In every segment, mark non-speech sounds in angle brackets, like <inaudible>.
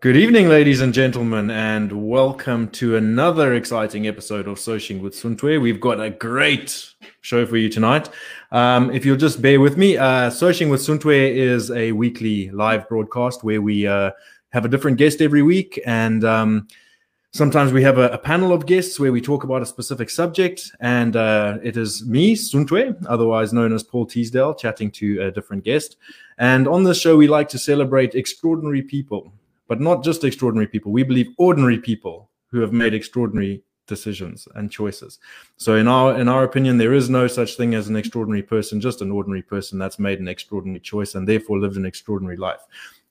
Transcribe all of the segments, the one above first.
Good evening, ladies and gentlemen, and welcome to another exciting episode of Soching with Suntwe. We've got a great show for you tonight. Um, if you'll just bear with me, uh, with Suntwe is a weekly live broadcast where we uh, have a different guest every week, and um, sometimes we have a, a, panel of guests where we talk about a specific subject. And uh, it is me, Suntwe, otherwise known as Paul Teasdale, chatting to a different guest. And on this show, we like to celebrate extraordinary people but not just extraordinary people. We believe ordinary people who have made extraordinary decisions and choices. So in our in our opinion, there is no such thing as an extraordinary person, just an ordinary person that's made an extraordinary choice and therefore lived an extraordinary life.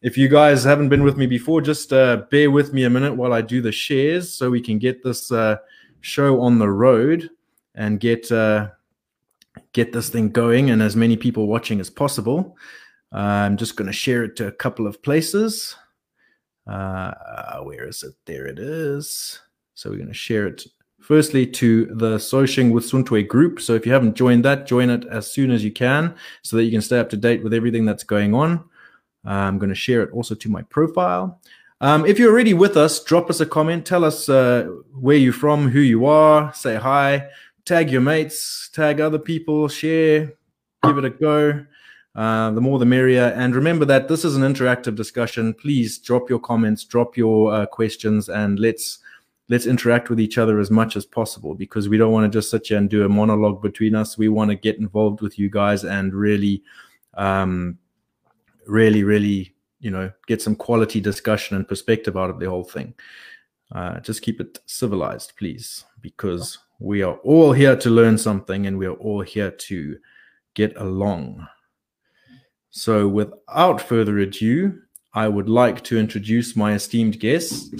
If you guys haven't been with me before, just uh, bear with me a minute while I do the shares so we can get this uh, show on the road and get uh, get this thing going and as many people watching as possible. I'm just going to share it to a couple of places. Uh, where is it? There it is. So we're going to share it firstly to the Soching with Suntwe group. So if you haven't joined that, join it as soon as you can so that you can stay up to date with everything that's going on. I'm going to share it also to my profile. Um, if you're already with us, drop us a comment. Tell us uh, where you're from, who you are, say hi, tag your mates, tag other people, share, give it a go. Uh, the more the merrier. And remember that this is an interactive discussion. Please drop your comments, drop your uh, questions, and let's let's interact with each other as much as possible because we don't want to just sit here and do a monologue between us. We want to get involved with you guys and really, um, really, really, you know, get some quality discussion and perspective out of the whole thing. Uh, just keep it civilized, please, because we are all here to learn something and we are all here to get along. So, without further ado, I would like to introduce my esteemed guest,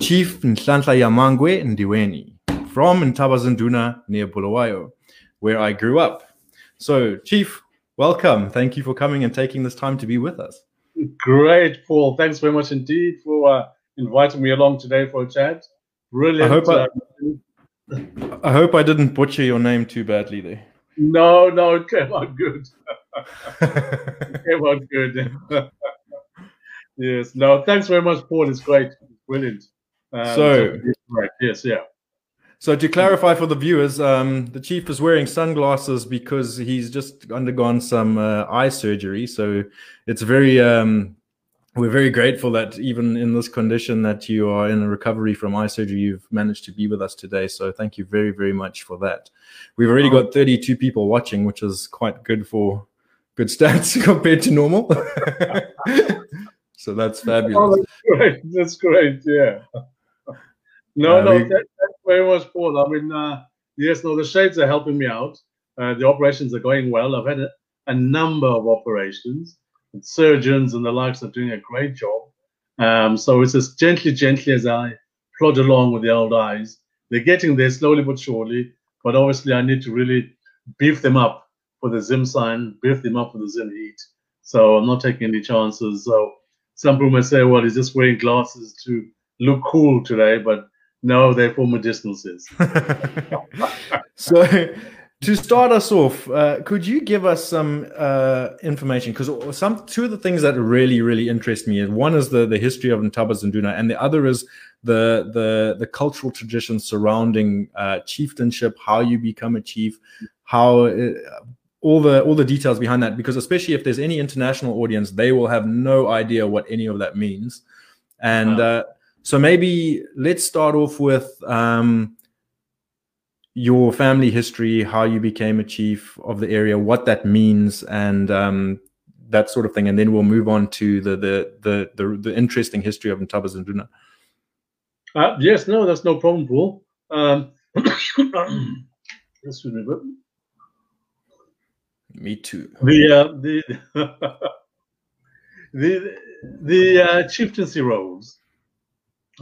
Chief Nhlanhla Yamangwe Ndiweni from Ntabazinduna near Bulawayo, where I grew up. So, Chief, welcome. Thank you for coming and taking this time to be with us. Great, Paul. Thanks very much indeed for uh, inviting me along today for a chat. Brilliant. I hope I, uh, I hope I didn't butcher your name too badly there. No, no, it came out good. <laughs> <laughs> it was good. <laughs> yes. No, thanks very much, Paul. It's great. brilliant. Um, so, right. Yes. Yeah. So to clarify for the viewers, um, the chief is wearing sunglasses because he's just undergone some uh, eye surgery. So it's very um, we're very grateful that even in this condition that you are in a recovery from eye surgery, you've managed to be with us today. So thank you very, very much for that. We've already got 32 people watching, which is quite good for good stats <laughs> compared to normal. so that's fabulous. <laughs> Oh, that's great. That's great. Yeah. No, uh, no, we... that, that's very much Paul. I mean, uh, yes, no, the shades are helping me out. Uh, the operations are going well. I've had a, a number of operations surgeons and the likes are doing a great job. Um, so it's as gently, gently as I plod along with the old eyes. They're getting there slowly but surely, but obviously I need to really beef them up for the Zim sign, beef him up with the Zim heat. So I'm not taking any chances. So some people may say, well, he's just wearing glasses to look cool today, but no, they're for medicinal medicinals. <laughs> so to start us off, uh, could you give us some uh, information? Because some two of the things that really, really interest me is one is the, the history of Ntabazinduna, and the other is the the the cultural traditions surrounding uh, chieftainship, how you become a chief, how uh, all the all the details behind that. Because especially if there's any international audience, they will have no idea what any of that means. And wow. Uh, so maybe let's start off with. Um, your family history, how you became a chief of the area, what that means, and um, that sort of thing, and then we'll move on to the the the the, the interesting history of Ntabazinduna. Uh, yes, no, that's no problem, Paul. Um, <coughs> me too. The uh, the <laughs> the the uh, chieftaincy roles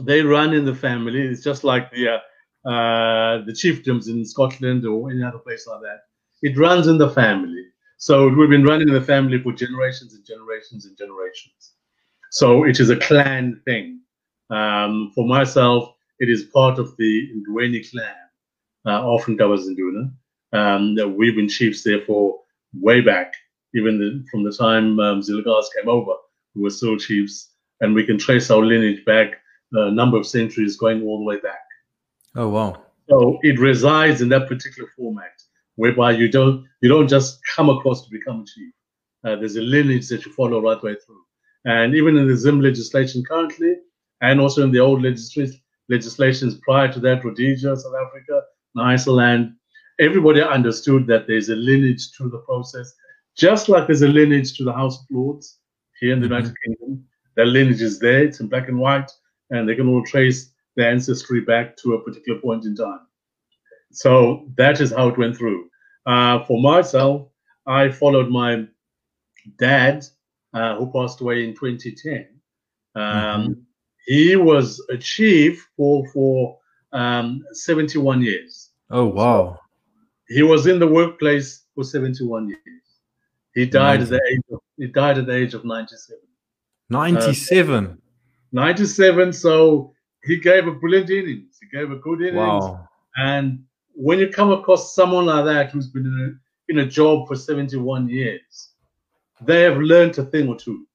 they run in the family. It's just like the uh, uh, the chiefdoms in Scotland or any other place like that. It runs in the family. So we've been running in the family for generations and generations and generations. So it is a clan thing. Um, for myself, it is part of the Ndiweni clan uh, of Ntabazinduna. Um, we've been chiefs there for way back, even the, from the time um, Zilgars came over. We were still chiefs. and we can trace our lineage back a number of centuries, going all the way back. Oh wow! So it resides in that particular format, whereby you don't you don't just come across to become a chief. Uh, there's a lineage that you follow right the way through. And even in the Zim legislation currently, and also in the old legisl- legislations prior to that, Rhodesia, South Africa, and Iceland, everybody understood that there's a lineage to the process, just like there's a lineage to the House of Lords here in the mm-hmm. United Kingdom. That lineage is there, it's in black and white, and they can all trace their ancestry back to a particular point in time. So that is how it went through. Uh, for myself, I followed my dad, uh, who passed away in 2010. Um, mm-hmm. He was a chief for for um, 71 years. Oh wow! He was in the workplace for 71 years. He died 90. at the age of he died at the age of 97. 97. Uh, 97. So he gave a brilliant innings. He gave a good innings. Wow. And when you come across someone like that who's been in a, in a job for 71 years, they have learned a thing or two.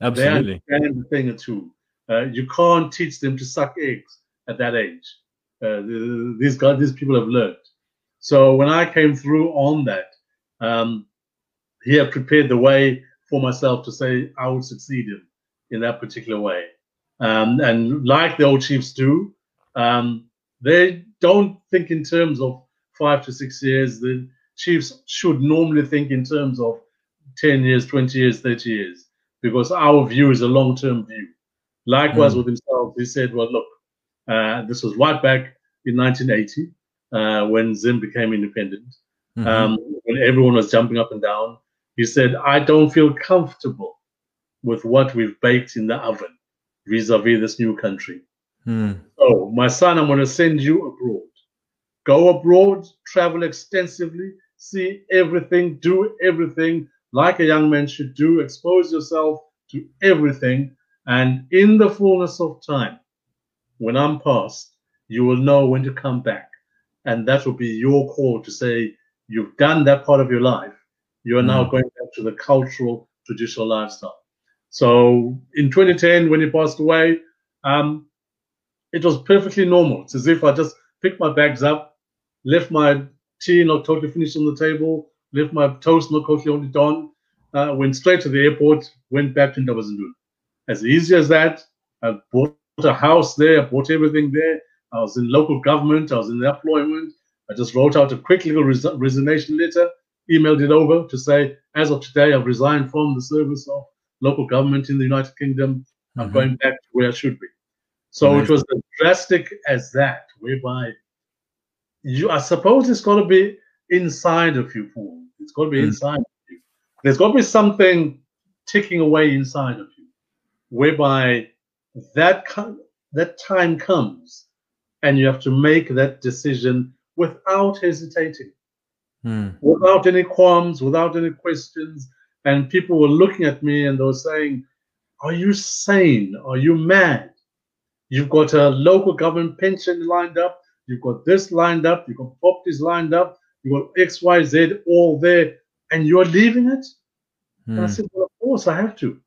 Absolutely. They understand a thing or two. Uh, you can't teach them to suck eggs at that age. Uh, these guys, these people have learned. So when I came through on that, um, he had prepared the way for myself to say I would succeed him in that particular way. Um, and like the old chiefs do, um, they don't think in terms of five to six years. The chiefs should normally think in terms of 10 years, 20 years, 30 years, because our view is a long term view. Likewise, mm. with himself, he said, Well, look, uh, this was right back in 1980 uh, when Zim became independent, mm-hmm. um, when everyone was jumping up and down. He said, I don't feel comfortable with what we've baked in the oven vis a vis this new country. Mm. So, my son, I'm going to send you abroad. Go abroad, travel extensively, see everything, do everything like a young man should do, expose yourself to everything. And in the fullness of time, when I'm past, you will know when to come back. And that will be your call to say, you've done that part of your life. You are mm. now going back to the cultural, traditional lifestyle. So in 2010, when he passed away, um, it was perfectly normal. It's as if I just picked my bags up, left my tea not totally finished on the table, left my toast not totally only done, uh, went straight to the airport, went back to Ntabazinduna. As easy as that. I bought a house there, I bought everything there. I was in local government, I was in employment. I just wrote out a quick little res- resignation letter, emailed it over to say, as of today, I've resigned from the service of local government in the United Kingdom. I'm mm-hmm. going back to where I should be. So it was as drastic as that, whereby you, I suppose it's got to be inside of you, Paul. It's got to be mm-hmm. inside of you. There's got to be something ticking away inside of you, whereby that that time comes, and you have to make that decision without hesitating, mm. without any qualms, without any questions, and people were looking at me and they were saying, Are you sane? Are you mad? You've got a local government pension lined up, you've got this lined up, you've got properties lined up, you've got XYZ all there, and you're leaving it? Mm. I hmm. said, Well, of course I have to.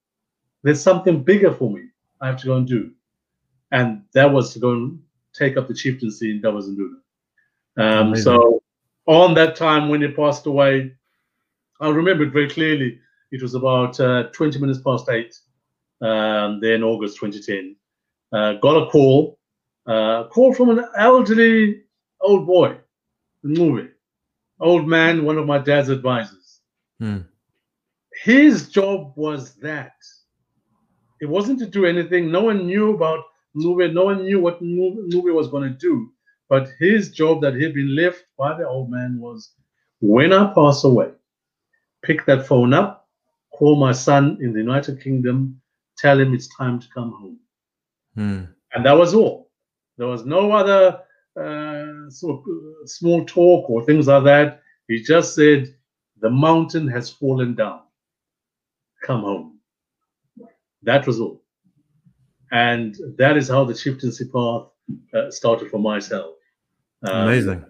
There's something bigger for me I have to go and do. And that was to go and take up the chieftaincy in Ntabazinduna. Um, so on that time when he passed away, I remember it very clearly. It was about uh, 20 minutes past eight, um, there in August 2010. Uh, got a call, uh, call from an elderly old boy, in the movie, old man, one of my dad's advisors. Hmm. His job was that. It wasn't to do anything. No one knew about Nube. No one knew what Nube was going to do. But his job that he'd been left by the old man was when I pass away, pick that phone up, call my son in the United Kingdom, tell him it's time to come home. Hmm. And that was all. There was no other uh, sort of uh, small talk or things like that. He just said, The mountain has fallen down. Come home. That was all. And that is how the chieftaincy path uh, started for myself. Um, Amazing.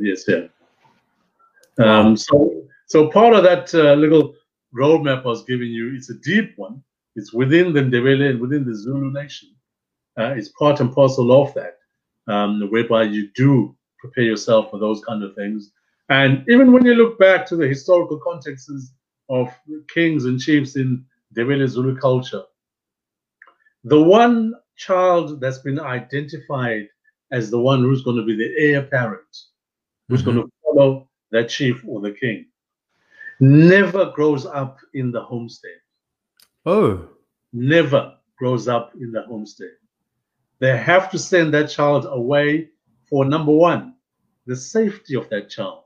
Yes, yeah. Um, so, so part of that uh, little roadmap I was giving you, it's a deep one, It's within the Ndebele and within the Zulu nation. Uh, it's part and parcel of that, um, whereby you do prepare yourself for those kind of things. And even when you look back to the historical contexts of kings and chiefs in Ndebele Zulu culture, the one child that's been identified as the one who's going to be the heir apparent, who's mm-hmm. going to follow that chief or the king, never grows up in the homestead. Oh. Never grows up in the homestead. They have to send that child away for number one, the safety of that child.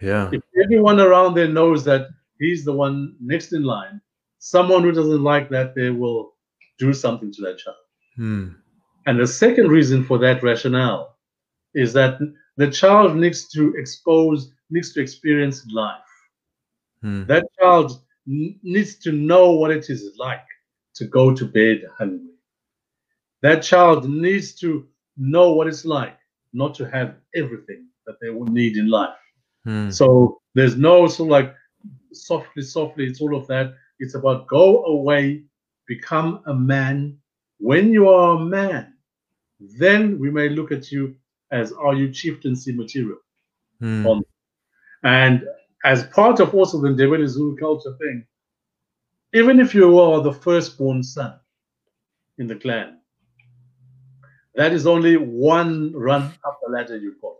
Yeah. If everyone around there knows that he's the one next in line, someone who doesn't like that, they will do something to that child. Hmm. And the second reason for that rationale is that the child needs to expose, needs to experience life. Hmm. That child needs to know what it is like to go to bed hungry. That child needs to know what it's like not to have everything that they would need in life. Hmm. So there's no sort of like softly, softly, it's all of that. It's about go away, become a man. When you are a man, then we may look at you as are you chieftaincy material. On, and as part of also the Ndebele Zulu culture thing, even if you are the firstborn son in the clan, that is only one run up the ladder you got.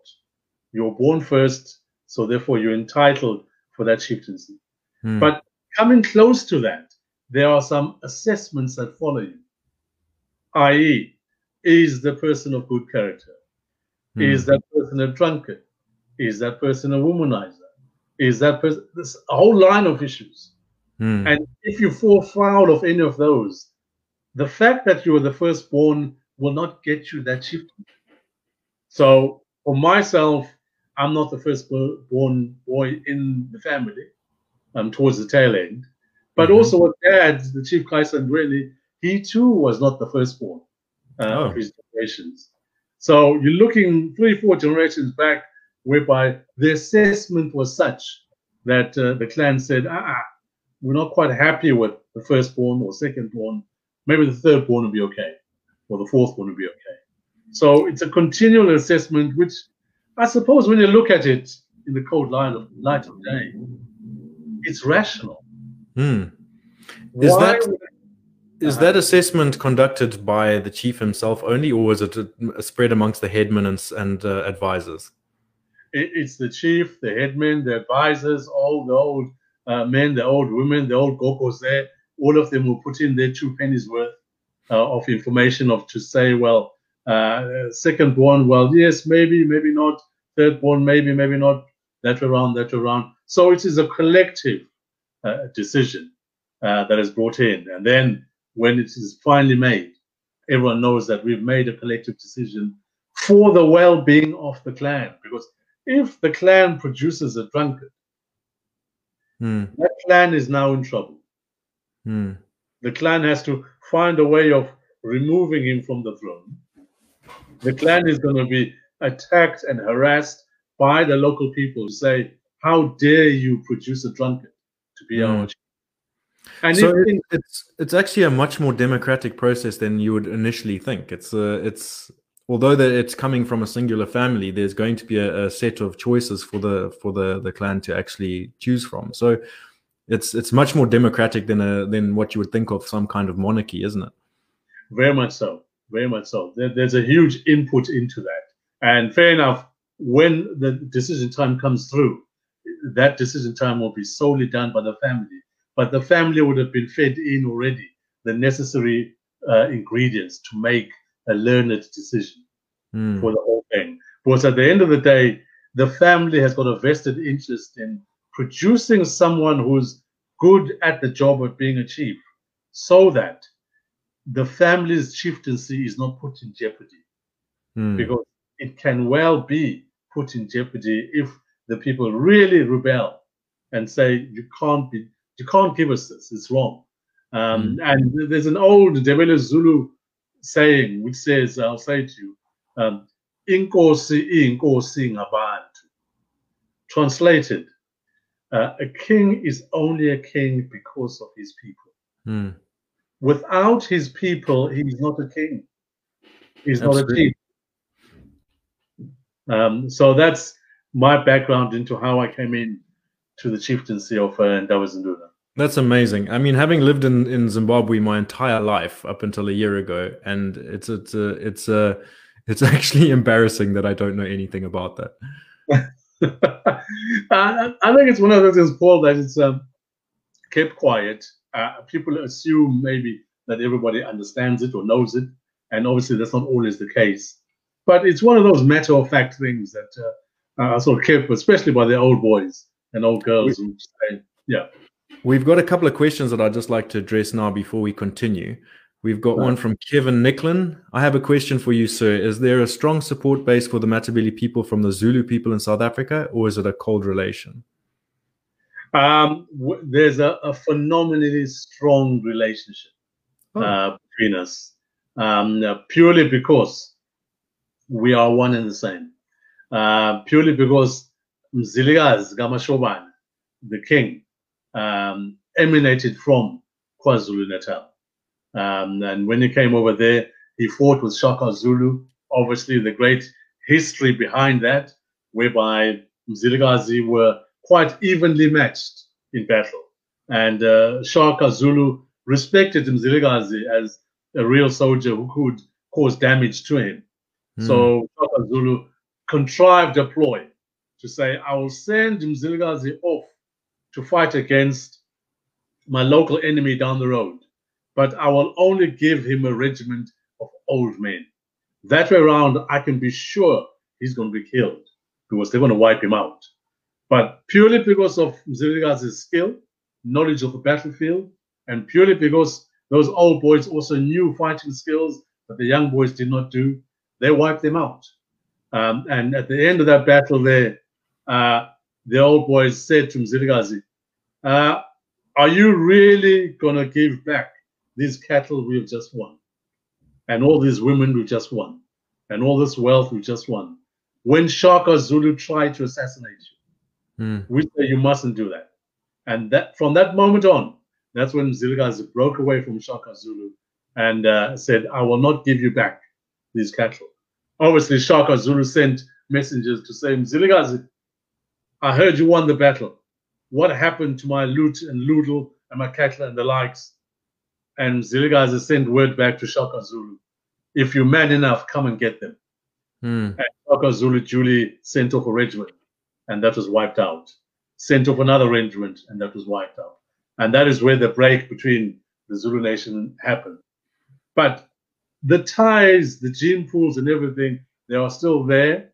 You're born first, so therefore you're entitled for that chieftaincy. Hmm. But coming close to that, there are some assessments that follow you. I.e., is the person of good character? Hmm. Is that person a drunkard? Is that person a womanizer? Is that person this a whole line of issues? Hmm. And if you fall foul of any of those, the fact that you are the firstborn will not get you that chieftain. So for myself, I'm not the firstborn boy in the family. Um, towards the tail end, but Mhm. also with dad, the chief Kayisa Ndiweni, he too was not the firstborn uh, Oh. of his generations. So you're looking three, four generations back, whereby the assessment was such that uh, the clan said, ah, ah, we're not quite happy with the firstborn or secondborn. Maybe the thirdborn will be okay, or the fourthborn will be okay. So it's a continual assessment, which I suppose when you look at it in the cold light of, light of day, it's rational. Hmm. Is Why that- would- Is that assessment conducted by the chief himself only, or is it uh, spread amongst the headmen and, and uh, advisors? it- it's the chief, the headmen, the advisors, all the old uh, men, the old women, the old gogos there, all of them will put in their two pennies worth uh, of information of to say, well, uh, second born, well, yes, maybe, maybe not. Third born, maybe, maybe not. That around, that around. So it is a collective uh, decision uh, that is brought in. And then when it is finally made, everyone knows that we've made a collective decision for the well-being of the clan. Because if the clan produces a drunkard, Hmm. that clan is now in trouble. Hmm. The clan has to find a way of removing him from the throne. The clan is going to be attacked and harassed by the local people who say, How dare you produce a drunkard to be Mm. chief? And so it, it's it's actually a much more democratic process than you would initially think. It's uh, it's although that it's coming from a singular family, there's going to be a, a set of choices for the for the the clan to actually choose from. So it's it's much more democratic than a than what you would think of some kind of monarchy, isn't it? Very much so. Very much so. There, there's a huge input into that. And fair enough, when the decision time comes through, that decision time will be solely done by the family. But the family would have been fed in already the necessary uh, ingredients to make a learned decision Hmm. for the whole thing. Because at the end of the day, the family has got a vested interest in producing someone who's good at the job of being a chief so that the family's chieftaincy is not put in jeopardy Hmm. because it can well be put in jeopardy if the people really rebel and say you can't be you can't give us this it's wrong um, and there's an old Ndebele Zulu saying which says I'll say to you um, inkosi inkosi ngabantu translated uh, a king is only a king because of his people Hmm. without his people, he's not a king. He's Absolutely. not a king. Um, so that's my background into how I came in to the chieftaincy of uh, Ndaba That's amazing. I mean, having lived in, in Zimbabwe my entire life up until a year ago, and it's it's a it's a it's <laughs> actually embarrassing that I don't know anything about that. <laughs> I, I think it's one of those things, Paul, that it's um, kept quiet. Uh, people assume maybe that everybody understands it or knows it, and obviously that's not always the case. But it's one of those matter of fact things that uh, are sort of especially by the old boys and old girls say, yeah. We've got a couple of questions that I'd just like to address now before we continue. We've got one from Kevin Nicklin. I have a question for you, sir. Is there a strong support base for the Matabele people from the Zulu people in South Africa, or is it a cold relation? Um, there's a, a, phenomenally strong relationship oh. uh, between us, um, purely because we are one and the same. Uh, purely because Mzilikazi kaMashobane, the king, um, emanated from KwaZulu Natal. Um, and when he came over there, he fought with Shaka Zulu. Obviously, the great history behind that, whereby Mzilikazi were quite evenly matched in battle. And uh, Shaka Zulu respected Mzilikazi as a real soldier who could cause damage to him. Mm. So Shaka Zulu contrived a ploy to say, I will send Mzilikazi off to fight against my local enemy down the road, but I will only give him a regiment of old men. That way around, I can be sure he's going to be killed because they're going to wipe him out. But purely because of Mzilikazi's skill, knowledge of the battlefield, and purely because those old boys also knew fighting skills that the young boys did not do, they wiped them out. Um, and at the end of that battle there, uh, the old boys said to Mzilikazi, uh, are you really going to give back these cattle we've just won? And all these women we've just won? And all this wealth we've just won? When Shaka Zulu tried to assassinate you, mm. we say you mustn't do that. And that from that moment on, that's when Mzilikazi broke away from Shaka Zulu and uh, said, I will not give you back these cattle. Obviously, Shaka Zulu sent messengers to say, Mzilikazi, I heard you won the battle. What happened to my loot and loodle and my cattle and the likes? And Mzilikazi sent word back to Shaka Zulu. If you're man enough, come and get them. Mm. And Shaka Zulu duly sent off a regiment, and that was wiped out. Sent off another regiment, and that was wiped out. And that is where the break between the Zulu nation happened. But the ties, the gene pools, and everything, they are still there.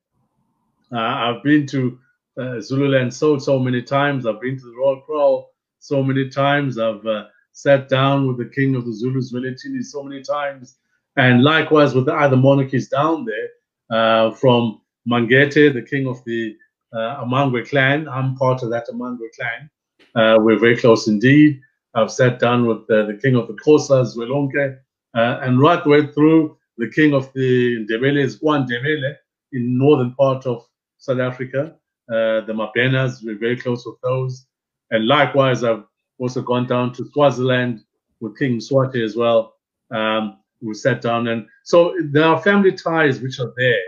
Uh, I've been to uh, Zululand so so many times. I've been to the Royal Kraal so many times. I've uh, sat down with the king of the Zulus, Zwelithini, so many times. And likewise with the other monarchies down there, uh, from Mangete, the king of the uh, Amangwe clan. I'm part of that Amangwe clan. Uh, we're very close indeed. I've sat down with the, the king of the Xhosas, Zwelonke, uh, and right way through the king of the Ndebeles, Juan Ndebele, in northern part of South Africa. Uh, the Mabenas, we're very close with those. And likewise, I've also gone down to Swaziland with King Swati as well. Um, we sat down and so there are family ties which are there.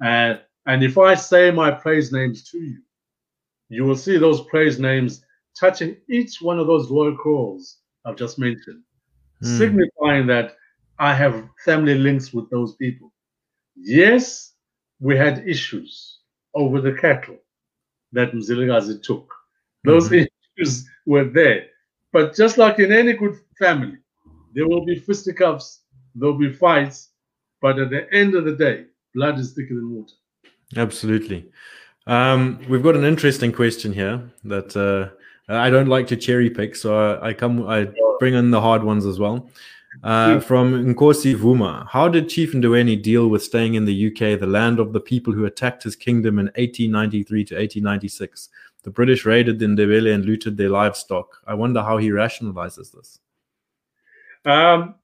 And, and if I say my praise names to you, you will see those praise names touching each one of those royal kraals I've just mentioned, mm. signifying that I have family links with those people. Yes, we had issues over the cattle that Mzilikazi took. Those mm-hmm. issues were there. But just like in any good family, there will be fisticuffs, there'll be fights, but at the end of the day, blood is thicker than water. Absolutely. Um, we've got an interesting question here that uh, I don't like to cherry pick, so I, I come I bring in the hard ones as well. Uh, from Nkosi Vuma, how did Chief Ndiweni deal with staying in the UK, the land of the people who attacked his kingdom in 1893 to 1896? The British raided the Ndebele and looted their livestock. I wonder how he rationalizes this. Um,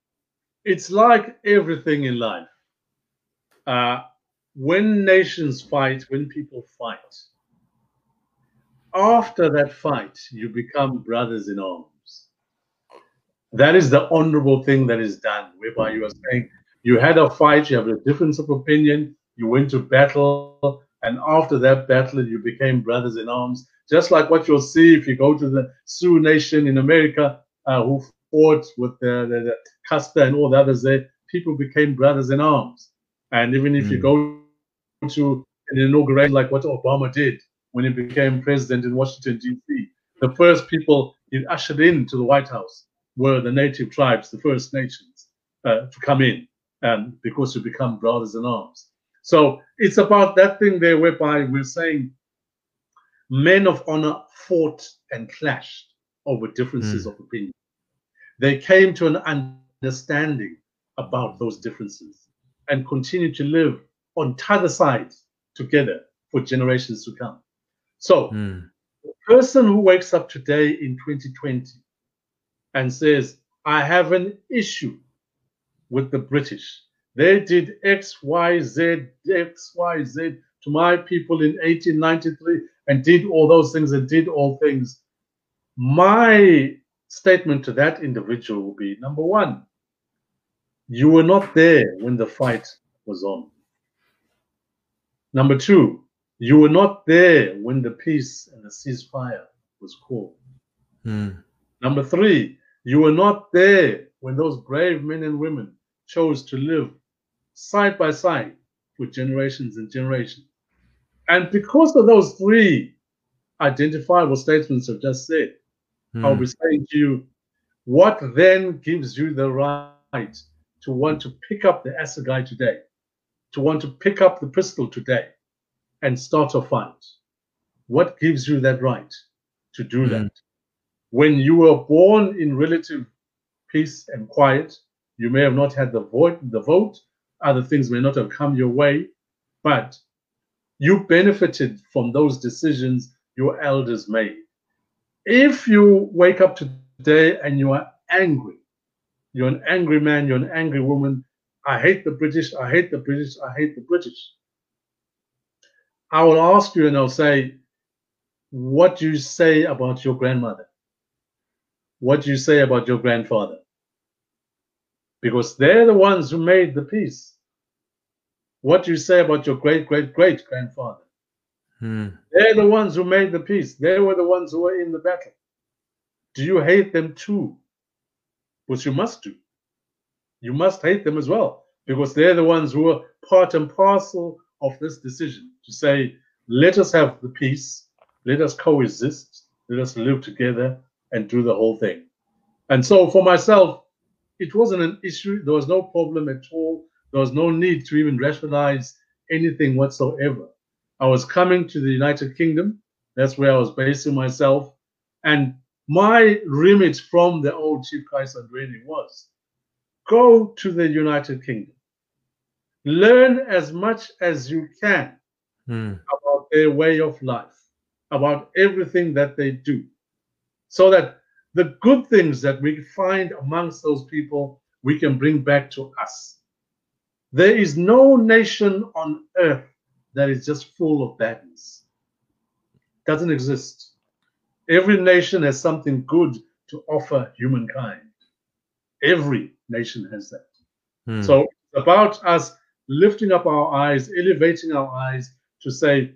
it's like everything in life. Uh, when nations fight, when people fight, after that fight, you become brothers in arms That is the honorable thing that is done, whereby you are saying you had a fight, you have a difference of opinion, you went to battle, and after that battle, you became brothers in arms. Just like what you'll see if you go to the Sioux Nation in America, uh, who fought with the, the, the Custer and all the others there, people became brothers in arms. And even if mm. you hmm. go to an inauguration like what Obama did when he became president in Washington, D.C., the first people he ushered in to the White House were the native tribes, the First Nations, uh, to come in and because we become brothers in arms. So it's about that thing there whereby we're saying men of honor fought and clashed over differences mm. of opinion. They came to an understanding about those differences and continue to live on t'other sides together for generations to come. So, mm. the person who wakes up today in 2020 and says, I have an issue with the British. They did X, Y, Z, X, Y, Z to my people in 1893 and did all those things and did all things. My statement to that individual will be number one, you were not there when the fight was on. Number two, you were not there when the peace and the ceasefire was called. Mm. Number three, you were not there when those brave men and women chose to live side by side for generations and generations. And because of those three identifiable statements I've just said, mm. I'll be saying to you, what then gives you the right to want to pick up the assegai today, to want to pick up the pistol today and start a fight. What gives you that right to do mm. that? When you were born in relative peace and quiet, you may have not had the vote, the vote, other things may not have come your way, but you benefited from those decisions your elders made. If you wake up today and you are angry, you're an angry man, you're an angry woman. I hate the British, I hate the British, I hate the British. I will ask you and I'll say, what do you say about your grandmother? What do you say about your grandfather? Because they're the ones who made the peace. What do you say about your great great great grandfather? Hmm. They're the ones who made the peace. They were the ones who were in the battle. Do you hate them too? which you must do. You must hate them as well, because they're the ones who were part and parcel of this decision to say, let us have the peace, let us coexist, let us live together and do the whole thing. And so for myself, it wasn't an issue. There was no problem at all. There was no need to even rationalize anything whatsoever. I was coming to the United Kingdom. That's where I was basing myself. And my remit from the old Chief Kayisa Ndiweni was go to the United Kingdom, learn as much as you can mm. about their way of life, about everything that they do, so that the good things that we find amongst those people we can bring back to us. There is no nation on earth that is just full of badness. Doesn't exist. Every nation has something good to offer humankind. Every nation has that. Hmm. So it's about us lifting up our eyes, elevating our eyes to say,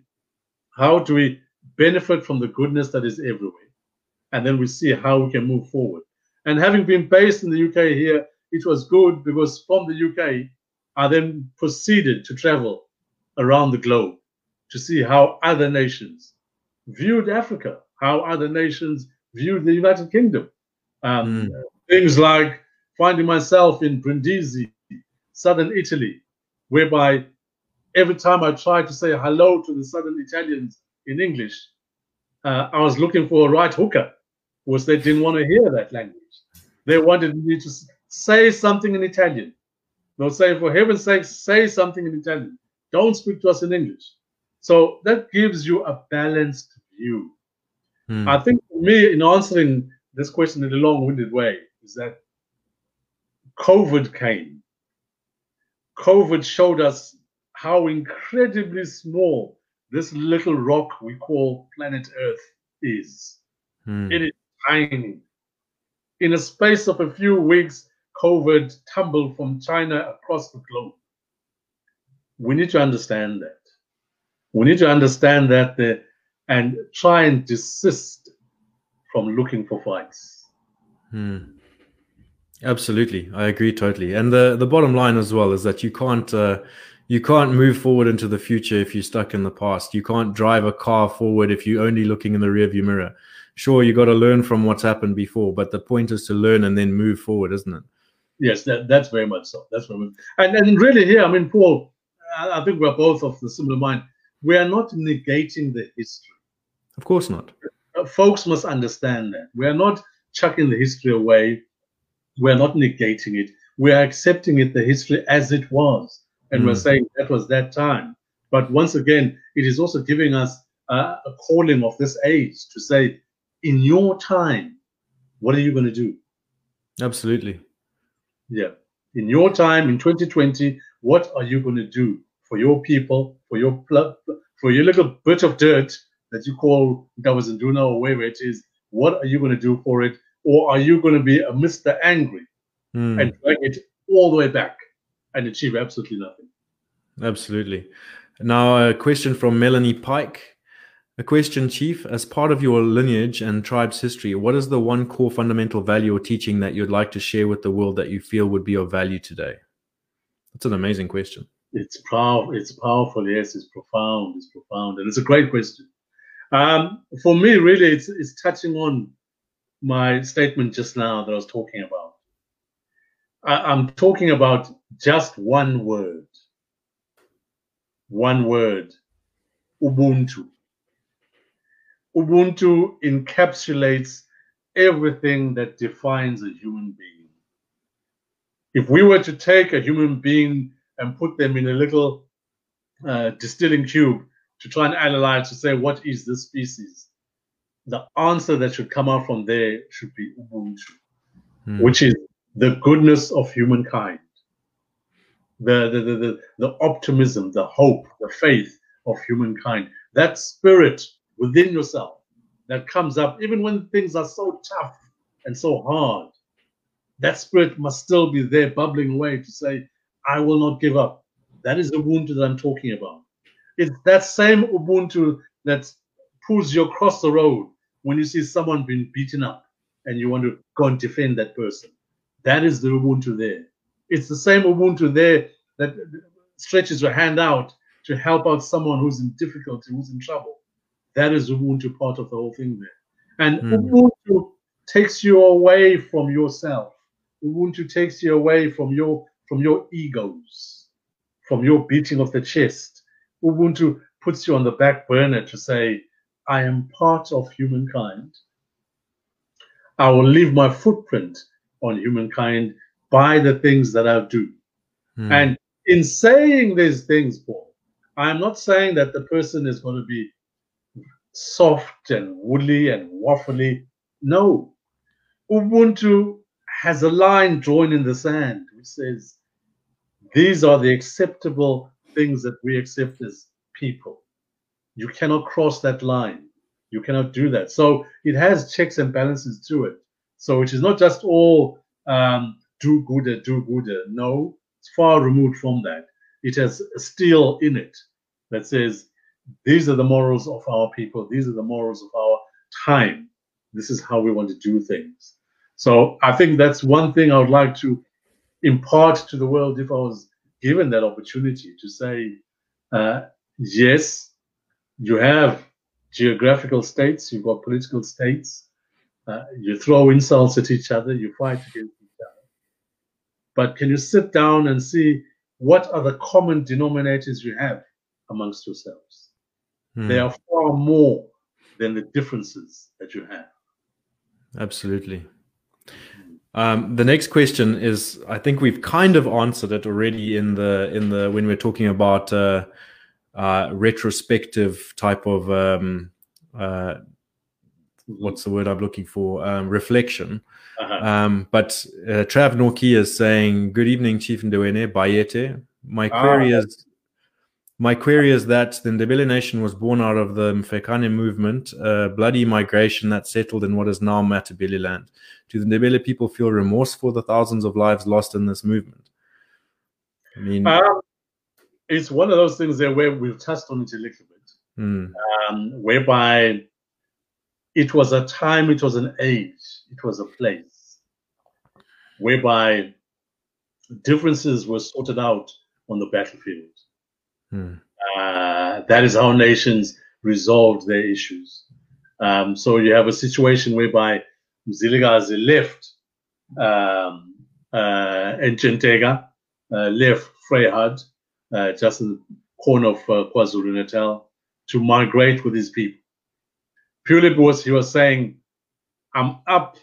how do we benefit from the goodness that is everywhere? And then we see how we can move forward. And having been based in the UK here, it was good because from the UK, I then proceeded to travel around the globe to see how other nations viewed Africa how other nations viewed the United Kingdom. Um, mm. Things like finding myself in Brindisi, southern Italy, whereby every time I tried to say hello to the southern Italians in English, uh, I was looking for a right hooker, because they didn't want to hear that language. They wanted me to say something in Italian. They'll say, for heaven's sake, say something in Italian. Don't speak to us in English. So that gives you a balanced view Hmm. I think for me, in answering this question in a long-winded way, is that COVID came. COVID showed us how incredibly small this little rock we call planet Earth is. Hmm. It is tiny. in a space of a few weeks, COVID tumbled from China across the globe. We need to understand that. We need to understand that the, and try and desist from looking for fights. Hmm. Absolutely, I agree totally. And the the bottom line as well is that you can't uh, you can't move forward into the future if you're stuck in the past. You can't drive a car forward if you're only looking in the rearview mirror. Sure, you got to learn from what's happened before, but the point is to learn and then move forward, isn't it? Yes, that, that's very much so. That's very much. And and really here, I mean, Paul, I, I think we're both of the similar mind. We are not negating the history. Of course not. Uh, folks must understand that we are not chucking the history away. We are not negating it. We are accepting it, the history as it was and mm. we're saying that was that time. But once again, it is also giving us uh, a calling of this age to say, in your time, what are you going to do? Absolutely. Yeah. In your time, in 2020, what are you going to do for your people, for your for your little bit of dirt that you call Ntabazinduna or wherever it is? What are you going to do for it? Or are you going to be a Mr. Angry mm. and drag it all the way back? and achieve absolutely nothing. Absolutely. Now, a question from Melanie Pike. A question, Chief. As part of your lineage and tribe's history, what is the one core fundamental value or teaching that you'd like to share with the world that you feel would be of value today? That's an amazing question. It's powerful. It's powerful. Yes, it's profound. It's profound, and it's a great question. Um, for me, really, it's it's touching on my statement just now that I was talking about. I, I'm talking about just one word. One word. Ubuntu. Ubuntu encapsulates everything that defines a human being. If we were to take a human being and put them in a little uh, distilling cube to try and analyze to say what is this species, the answer that should come out from there should be Ubuntu, hmm. which is the goodness of humankind the, the, the, the, the optimism, the hope, the faith of humankind, that spirit within yourself that comes up even when things are so tough and so hard. That spirit must still be there, bubbling away to say, I will not give up. That is the Ubuntu that I'm talking about. It's that same Ubuntu that pulls you across the road when you see someone being beaten up and you want to go and defend that person. That is the Ubuntu there. It's the same Ubuntu there that stretches your hand out to help out someone who's in difficulty, who's in trouble. That is Ubuntu part of the whole thing there. And mm. Ubuntu takes you away from yourself. Ubuntu takes you away from your from your egos, from your beating of the chest. Ubuntu puts you on the back burner to say, I am part of humankind. I will leave my footprint on humankind by the things that I do. Mm. And in saying these things, Paul, I'm not saying that the person is going to be soft and woolly and waffly. No. Ubuntu has a line drawn in the sand which says, these are the acceptable things that we accept as people. You cannot cross that line. You cannot do that. So it has checks and balances to it. So it is not just all um, do gooder, do gooder. No, it's far removed from that. It has a steel in it that says, these are the morals of our people, these are the morals of our time. This is how we want to do things. So I think that's one thing I would like to impart to the world if I was given that opportunity to say, uh, yes, you have geographical states, you've got political states, uh, you throw insults at each other, you fight against each other. but can you sit down and see what are the common denominators you have amongst yourselves? Hmm. They are far more than the differences that you have. Absolutely. Um, the next question is, I think we've kind of answered it already in the in the when we're talking about uh, uh, retrospective type of um, uh, what's the word I'm looking for um, reflection. Uh-huh. Um, but uh, Trav Norki is saying, Good evening, Chief Ndiweni, Bayete. My ah, query is my query is that the Ndebele nation was born out of the Mfecane movement, a bloody migration that settled in what is now Matabele land. Do the Ndebele people feel remorse for the thousands of lives lost in this movement? I mean, um, it's one of those things there where we've touched on it a little bit, mm. um, whereby it was a time, it was an age, it was a place whereby differences were sorted out on the battlefield. Uh, that is how nations resolved their issues. Um, so you have a situation whereby Mzilikazi left um, uh, Entshenteka, uh, left Vryheid, uh, just in the corner of uh, KwaZulu Natal, to migrate with his people. Purely because he was saying, I'm up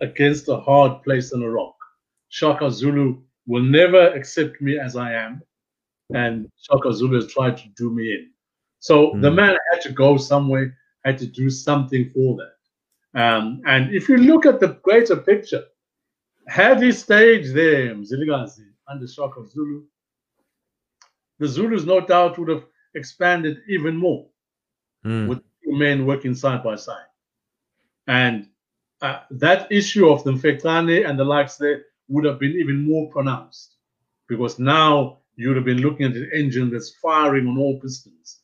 against a hard place in a rock. Shaka Zulu will never accept me as I am and Shaka Zulu has tried to do me in. So mm. the man had to go somewhere, had to do something for that. Um, and if you look at the greater picture, had he stayed there, Mzilikazi, under Shaka Zulu, the Zulus no doubt would have expanded even more mm. with two men working side by side. And uh, that issue of the Mfecane and the likes there would have been even more pronounced because now you would have been looking at an engine that's firing on all pistons.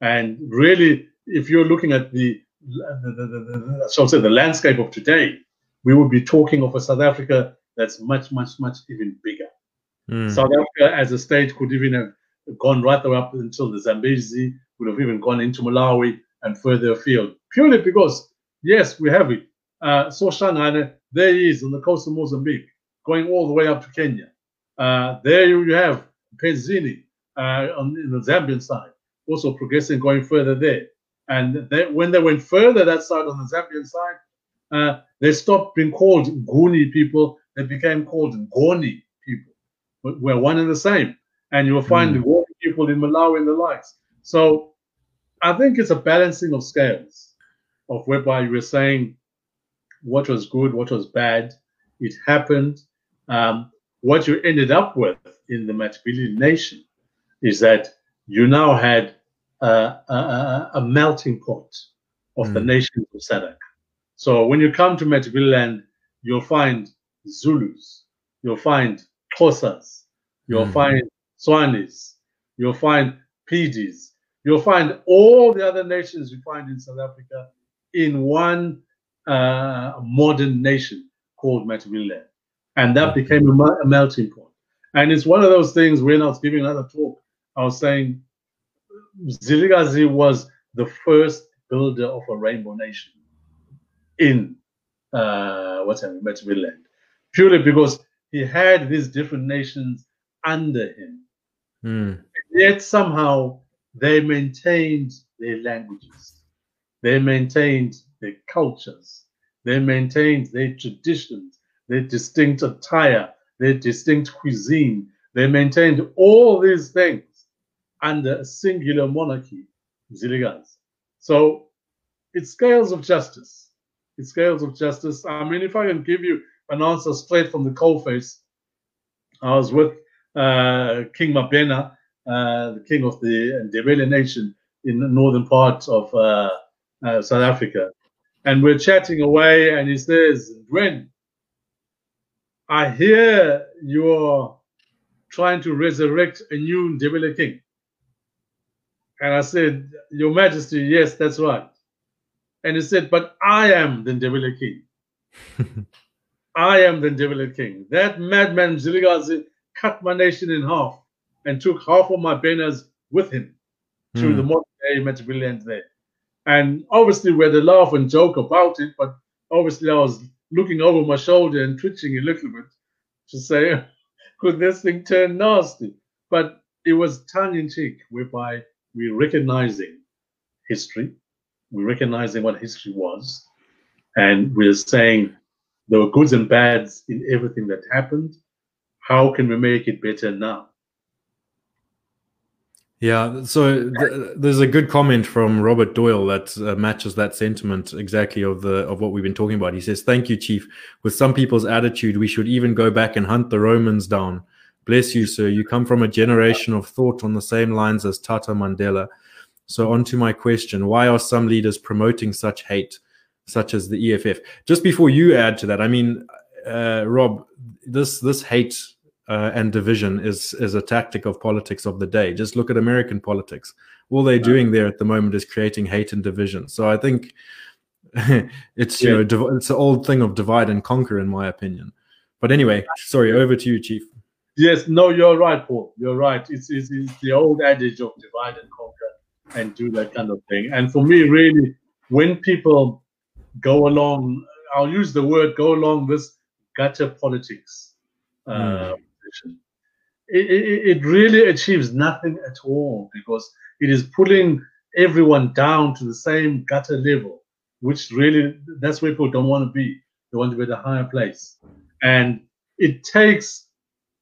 And really, if you're looking at the, the, the, the, so say the landscape of today, we would be talking of a South Africa that's much, much, much even bigger. Mm. South Africa as a state could even have gone right there up until the Zambezi, would have even gone into Malawi and further afield, purely because, yes, we have it. Uh, Soshangane, there he is on the coast of Mozambique, going all the way up to Kenya. Uh, there you have Mpezeni uh, on the Zambian side, also progressing, going further there. And they, when they went further that side on the Zambian side, uh, they stopped being called Nguni people. They became called Ngoni people. We're one and the same. And you will find mm. Ngoni people in Malawi and the likes. So I think it's a balancing of scales, of whereby you were saying what was good, what was bad. It happened. Um, what you ended up with in the Matabele nation is that you now had uh, a, a, melting pot of mm. the nation of SADC. So when you come to Matabele land, you'll find Zulus, you'll find Xhosas, you'll mm. find Swazis, you'll find Pedis, you'll find all the other nations you find in South Africa in one uh, modern nation called Matabele land and that became a, a, melting point. And it's one of those things when I was giving another talk, I was saying Mzilikazi was the first builder of a rainbow nation in uh, what's that, land, purely because he had these different nations under him. Mm. Yet somehow they maintained their languages, they maintained their cultures, they maintained their traditions, their distinct attire, their distinct cuisine. They maintained all these things under a singular monarchy, Ziligas. So it's scales of justice. It's scales of justice. I mean, if I can give you an answer straight from the coalface, I was with uh, King Mabena, uh, the king of the Ndebele nation in the northern part of uh, uh South Africa. And we're chatting away, and he says, When I hear you're trying to resurrect a new Ndebele king. And I said, Your Majesty, yes, that's right. And he said, But I am the Ndebele king. <laughs> I am the Ndebele king. That madman Ziligazi cut my nation in half and took half of my banners with him mm. to the modern day Matabele there. And obviously we had a laugh and joke about it, but obviously I was looking over my shoulder and twitching a little bit to say, <laughs> could this thing turn nasty? But it was tongue in cheek, whereby we're recognizing history, we're recognizing what history was, and we're saying there were goods and bads in everything that happened. How can we make it better now? Yeah, so th- there's a good comment from Robert Doyle that uh, matches that sentiment exactly of the of what we've been talking about. He says, "Thank you, Chief. With some people's attitude, we should even go back and hunt the Romans down. Bless you, sir. You come from a generation of thought on the same lines as Tata Mandela. So, on to my question why are some leaders promoting such hate, such as the EFF? Just before you add to that, I mean, uh, Rob, this this hate uh, and division is is a tactic of politics of the day. Just look at American politics. All they're doing there at the moment is creating hate and division. So I think <laughs> it's yeah. you know it's an old thing of divide and conquer, in my opinion. But anyway, sorry, over to you, Chief. Yes, no, you're right, Paul. You're right. It's, it's, it's the old adage of divide and conquer and do that kind of thing. And for me, really, when people go along, I'll use the word go along this gutter politics uh, it, it, it really achieves nothing at all because it is pulling everyone down to the same gutter level, which really, that's where people don't want to be. They want to be at a higher place. And it takes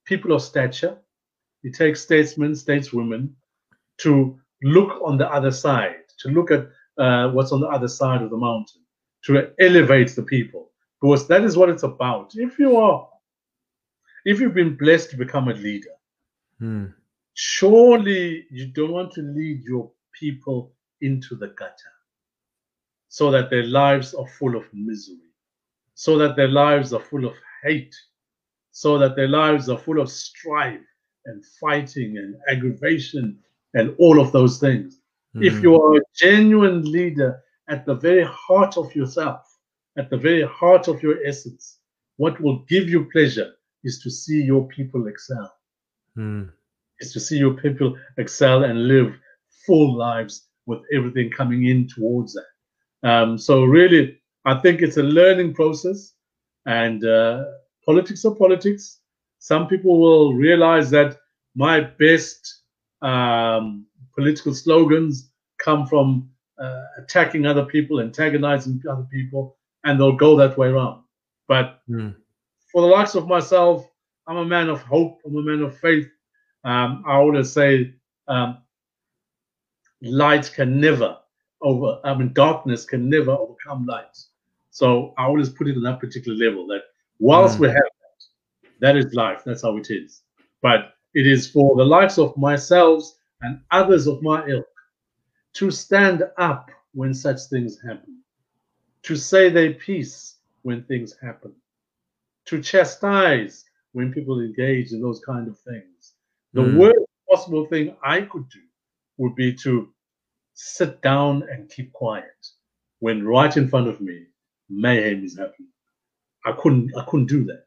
people of stature, it takes statesmen, stateswomen to look on the other side, to look at uh, what's on the other side of the mountain, to elevate the people, because that is what it's about. If you are, if you've been blessed to become a leader, hmm. surely you don't want to lead your people into the gutter so that their lives are full of misery, so that their lives are full of hate, so that their lives are full of strife and fighting and aggravation and all of those things. Mm. If you are a genuine leader at the very heart of yourself, at the very heart of your essence, what will give you pleasure is to see your people excel. Mm. Is to see your people excel and live full lives with everything coming in towards that. Um, so really, I think it's a learning process, and uh, politics are politics. Some people will realize that my best um, political slogans come from uh, attacking other people, antagonizing other people, and they'll go that way around. But mm. For the likes of myself, I'm a man of hope. I'm a man of faith. Um, I always say, um, light can never over. I mean, darkness can never overcome light. So I always put it on that particular level that Whilst mm. we have that, that is life. That's how it is. But it is for the likes of myself and others of my ilk to stand up when such things happen, to say their piece when things happen, to chastise when people engage in those kind of things. The mm. worst possible thing I could do would be to sit down and keep quiet when right in front of me mayhem is happening. I couldn't I couldn't do that.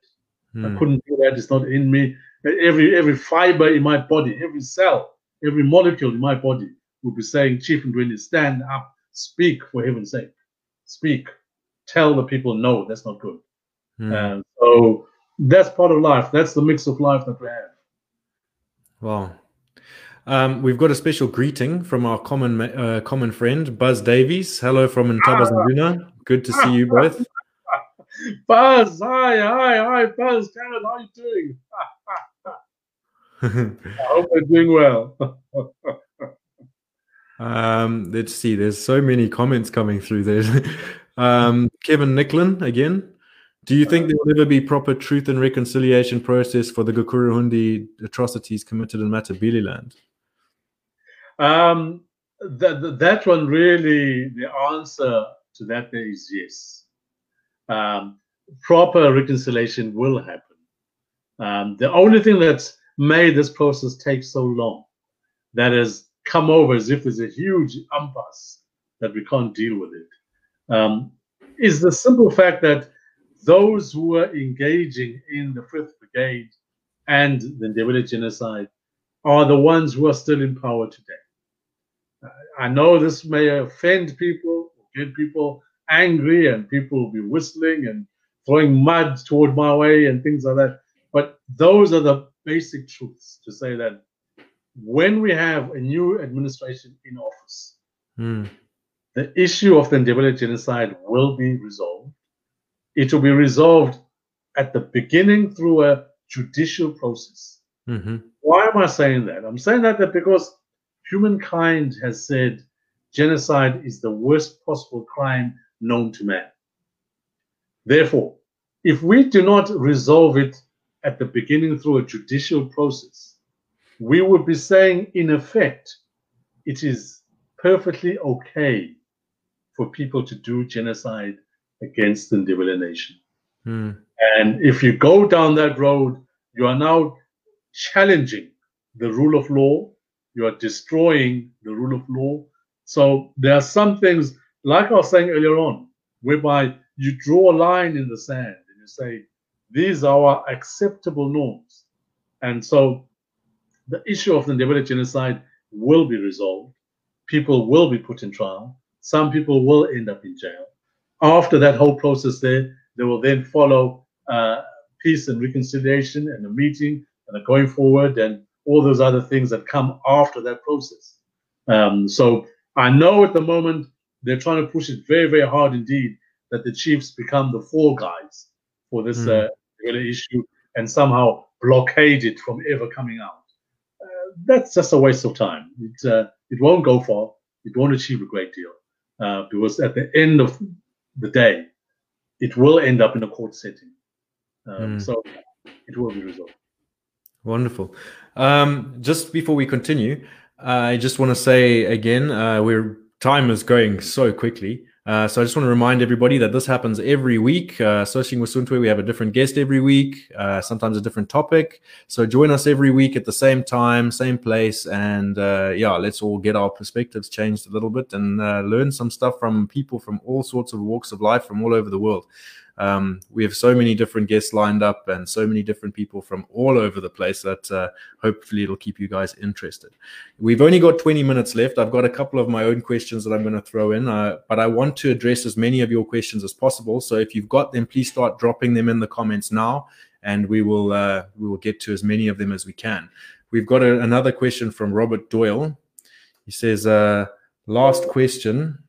Mm. I hmm. couldn't do that. It's not in me. Every every fiber in my body, every cell, every molecule in my body would be saying, Chief Ndiweni, stand up, speak for heaven's sake. Speak. Tell the people no, that's not good. Mm. And so that's part of life. That's the mix of life that we have. Wow. Um, we've got a special greeting from our common uh, common friend Buzz Davies. Hello from Ntabazinduna. Good to see you both. <laughs> Buzz, hi, hi, hi, Buzz, Karen, how are you doing? <laughs> I hope you're doing well. <laughs> um, let's see. There's so many comments coming through there. um, Kevin Nicklin again. Do you think there will ever be proper truth and reconciliation process for the Gukurahundi atrocities committed in Matabeleland? Um, that that one really, the answer to that is yes um, proper reconciliation will happen. Um, the only thing that's made this process take so long, that has come over as if there's a huge impasse that we can't deal with it, um, is the simple fact that those who are engaging in the Fifth Brigade and the Ndebele genocide are the ones who are still in power today. Uh, I know this may offend people, get people angry and people will be whistling and throwing mud toward my way and things like that. But those are the basic truths to say that when we have a new administration in office, mm. the issue of the Ndebele genocide will be resolved. It will be resolved at the beginning through a judicial process. Mm-hmm. Why am I saying that? I'm saying that, that because humankind has said genocide is the worst possible crime known to man. Therefore, if we do not resolve it at the beginning through a judicial process, we would be saying, in effect, it is perfectly okay for people to do genocide against the Ndebele nation. Mm. And if you go down that road, you are now challenging the rule of law, you are destroying the rule of law. So there are some things, like I was saying earlier on, whereby you draw a line in the sand and you say, these are our acceptable norms. And so the issue of the Ndebele genocide will be resolved. People will be put in trial. Some people will end up in jail. After that whole process there, there will then follow uh, peace and reconciliation and a meeting and a going forward and all those other things that come after that process. Um, so I know at the moment they're trying to push it very, very hard indeed that the chiefs become the fall guys for this mm. uh, issue and somehow blockade it from ever coming out. Uh, that's just a waste of time. It, uh, it won't go far. It won't achieve a great deal uh, because at the end of the day, it will end up in a court setting. Um, mm. So it will be resolved. Wonderful. Um, just before we continue, I just want to say again, uh, we're time is going so quickly. Uh, so I just want to remind everybody that this happens every week. Uh, Searching with Suntwe, we have a different guest every week, uh, sometimes a different topic. So join us every week at the same time, same place, and uh, yeah, let's all get our perspectives changed a little bit and uh, learn some stuff from people from all sorts of walks of life from all over the world. Um, we have so many different guests lined up and so many different people from all over the place that uh, hopefully it'll keep you guys interested. We've only got 20 minutes left. I've got a couple of my own questions that I'm going to throw in, uh, but I want to address as many of your questions as possible. So if you've got them, please start dropping them in the comments now, and we will uh, we will get to as many of them as we can. We've got a, another question from Robert Doyle. He says, uh, "Last question."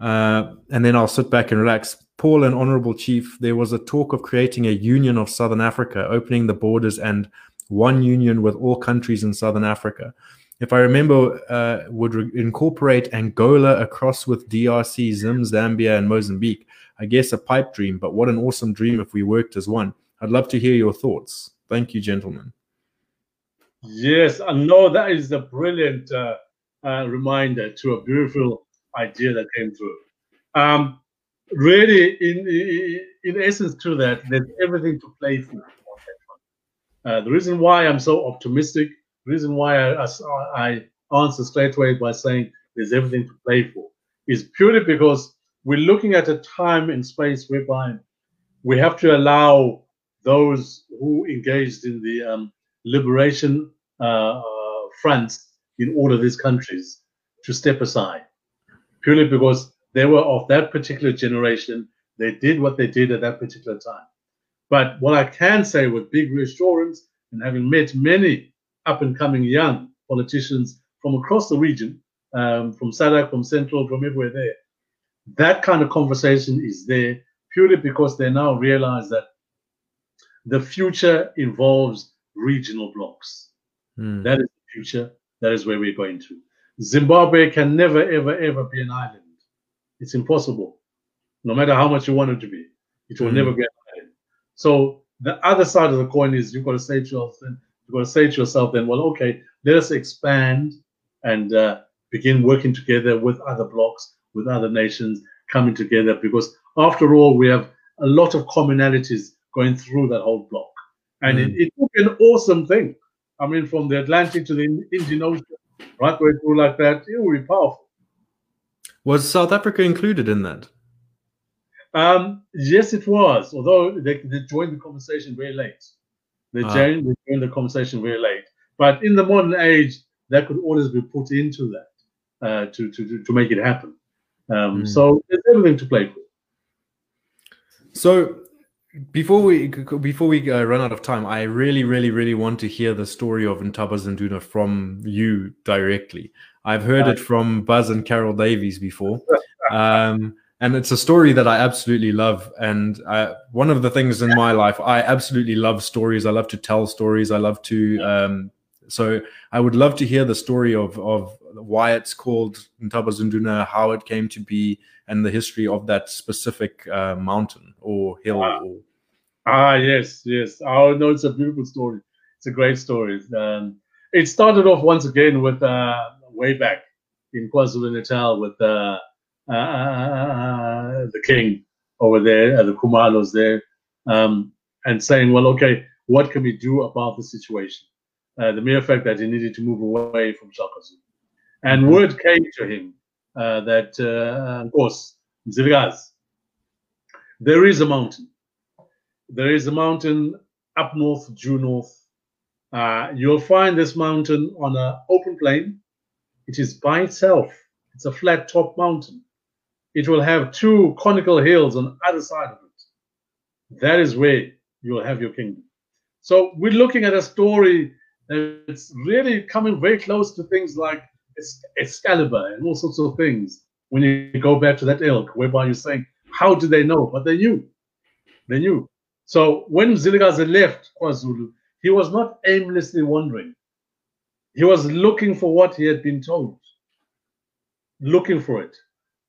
Uh, and then I'll sit back and relax. Paul and Honorable Chief, there was a talk of creating a union of Southern Africa, opening the borders and one union with all countries in Southern Africa. If I remember, uh, would re- incorporate Angola across with DRC, Zim, Zambia, and Mozambique. I guess a pipe dream, but what an awesome dream if we worked as one. I'd love to hear your thoughts. Thank you, gentlemen. Yes, I know that is a brilliant uh, uh, reminder to a beautiful idea that came through. Um, really, in in essence, to that, there's everything to play for. Uh, the reason why I'm so optimistic, the reason why I, I, I answer straight away by saying there's everything to play for, is purely because we're looking at a time and space whereby we have to allow those who engaged in the um, liberation uh, uh, fronts in all of these countries to step aside, purely because they were of that particular generation. They did what they did at that particular time. But what I can say with big reassurance, and having met many up and coming young politicians from across the region, um, from SADC, from Central, from everywhere there, that kind of conversation is there purely because they now realize that the future involves regional blocks. Mm. That is the future. That is where we're going to. Zimbabwe can never, ever, ever be an island. It's impossible. No matter how much you want it to be, it will mm. never get ahead. So the other side of the coin is you've got to say to yourself, you've got to say to yourself then, well, okay, let us expand and uh, begin working together with other blocks, with other nations coming together, because after all, we have a lot of commonalities going through that whole block. And mm. it, it would be an awesome thing. I mean, from the Atlantic to the Indian Ocean, right, going through like that, it would be powerful. Was South Africa included in that? Um, yes, it was. Although they, they joined the conversation very late. They, ah. joined, they joined the conversation very late. But in the modern age, that could always be put into that uh, to, to, to make it happen. Um, mm. So there's everything to play for. So before we before we uh, run out of time, I really, really, really want to hear the story of Ntabazinduna from you directly. I've heard it from Buzz and Carol Davies before. Um, and it's a story that I absolutely love. And I, one of the things in my life, I absolutely love stories. I love to tell stories. I love to. Um, so I would love to hear the story of of why it's called Ntabazinduna, how it came to be, and the history of that specific uh, mountain or hill. Or... Ah, yes, yes. Oh, no, it's a beautiful story. It's a great story. Um, it started off once again with uh, way back in KwaZulu Natal with uh, uh, the king over there, uh, the Kumalos there, um, and saying, well, okay, what can we do about the situation? Uh, the mere fact that he needed to move away from Shaka Zulu. And mm-hmm. word came to him uh, that, uh, of course, Zilgaz, there is a mountain. There is a mountain up north, due north. Uh, you'll find this mountain on an open plain. It is by itself. It's a flat top mountain. It will have two conical hills on either side of it. That is where you'll have your kingdom. So we're looking at a story that's really coming very close to things like Excalibur and all sorts of things. When you go back to that ilk, whereby you're saying, how did they know? But they knew. They knew. So when Ziligaza left KwaZulu, he was not aimlessly wandering. He was looking for what he had been told. Looking for it.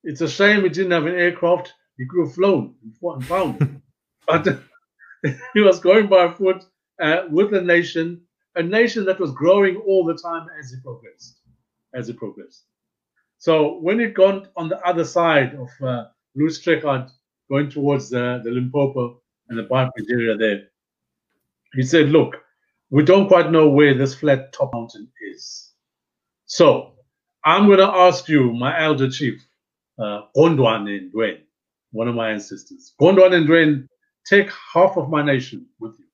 It's a shame he didn't have an aircraft. He could have flown and found. <laughs> but <laughs> he was going by foot uh, with a nation, a nation that was growing all the time as he progressed. As he progressed. So when he got on the other side of uh, Louis going towards the, the Limpopo and the Beitbridge area there, he said, look, we don't quite know where this flat top mountain is. So I'm going to ask you, my elder chief, uh, Gondwane Ndiweni, one of my ancestors. Gondwane Ndiweni, take half of my nation with you.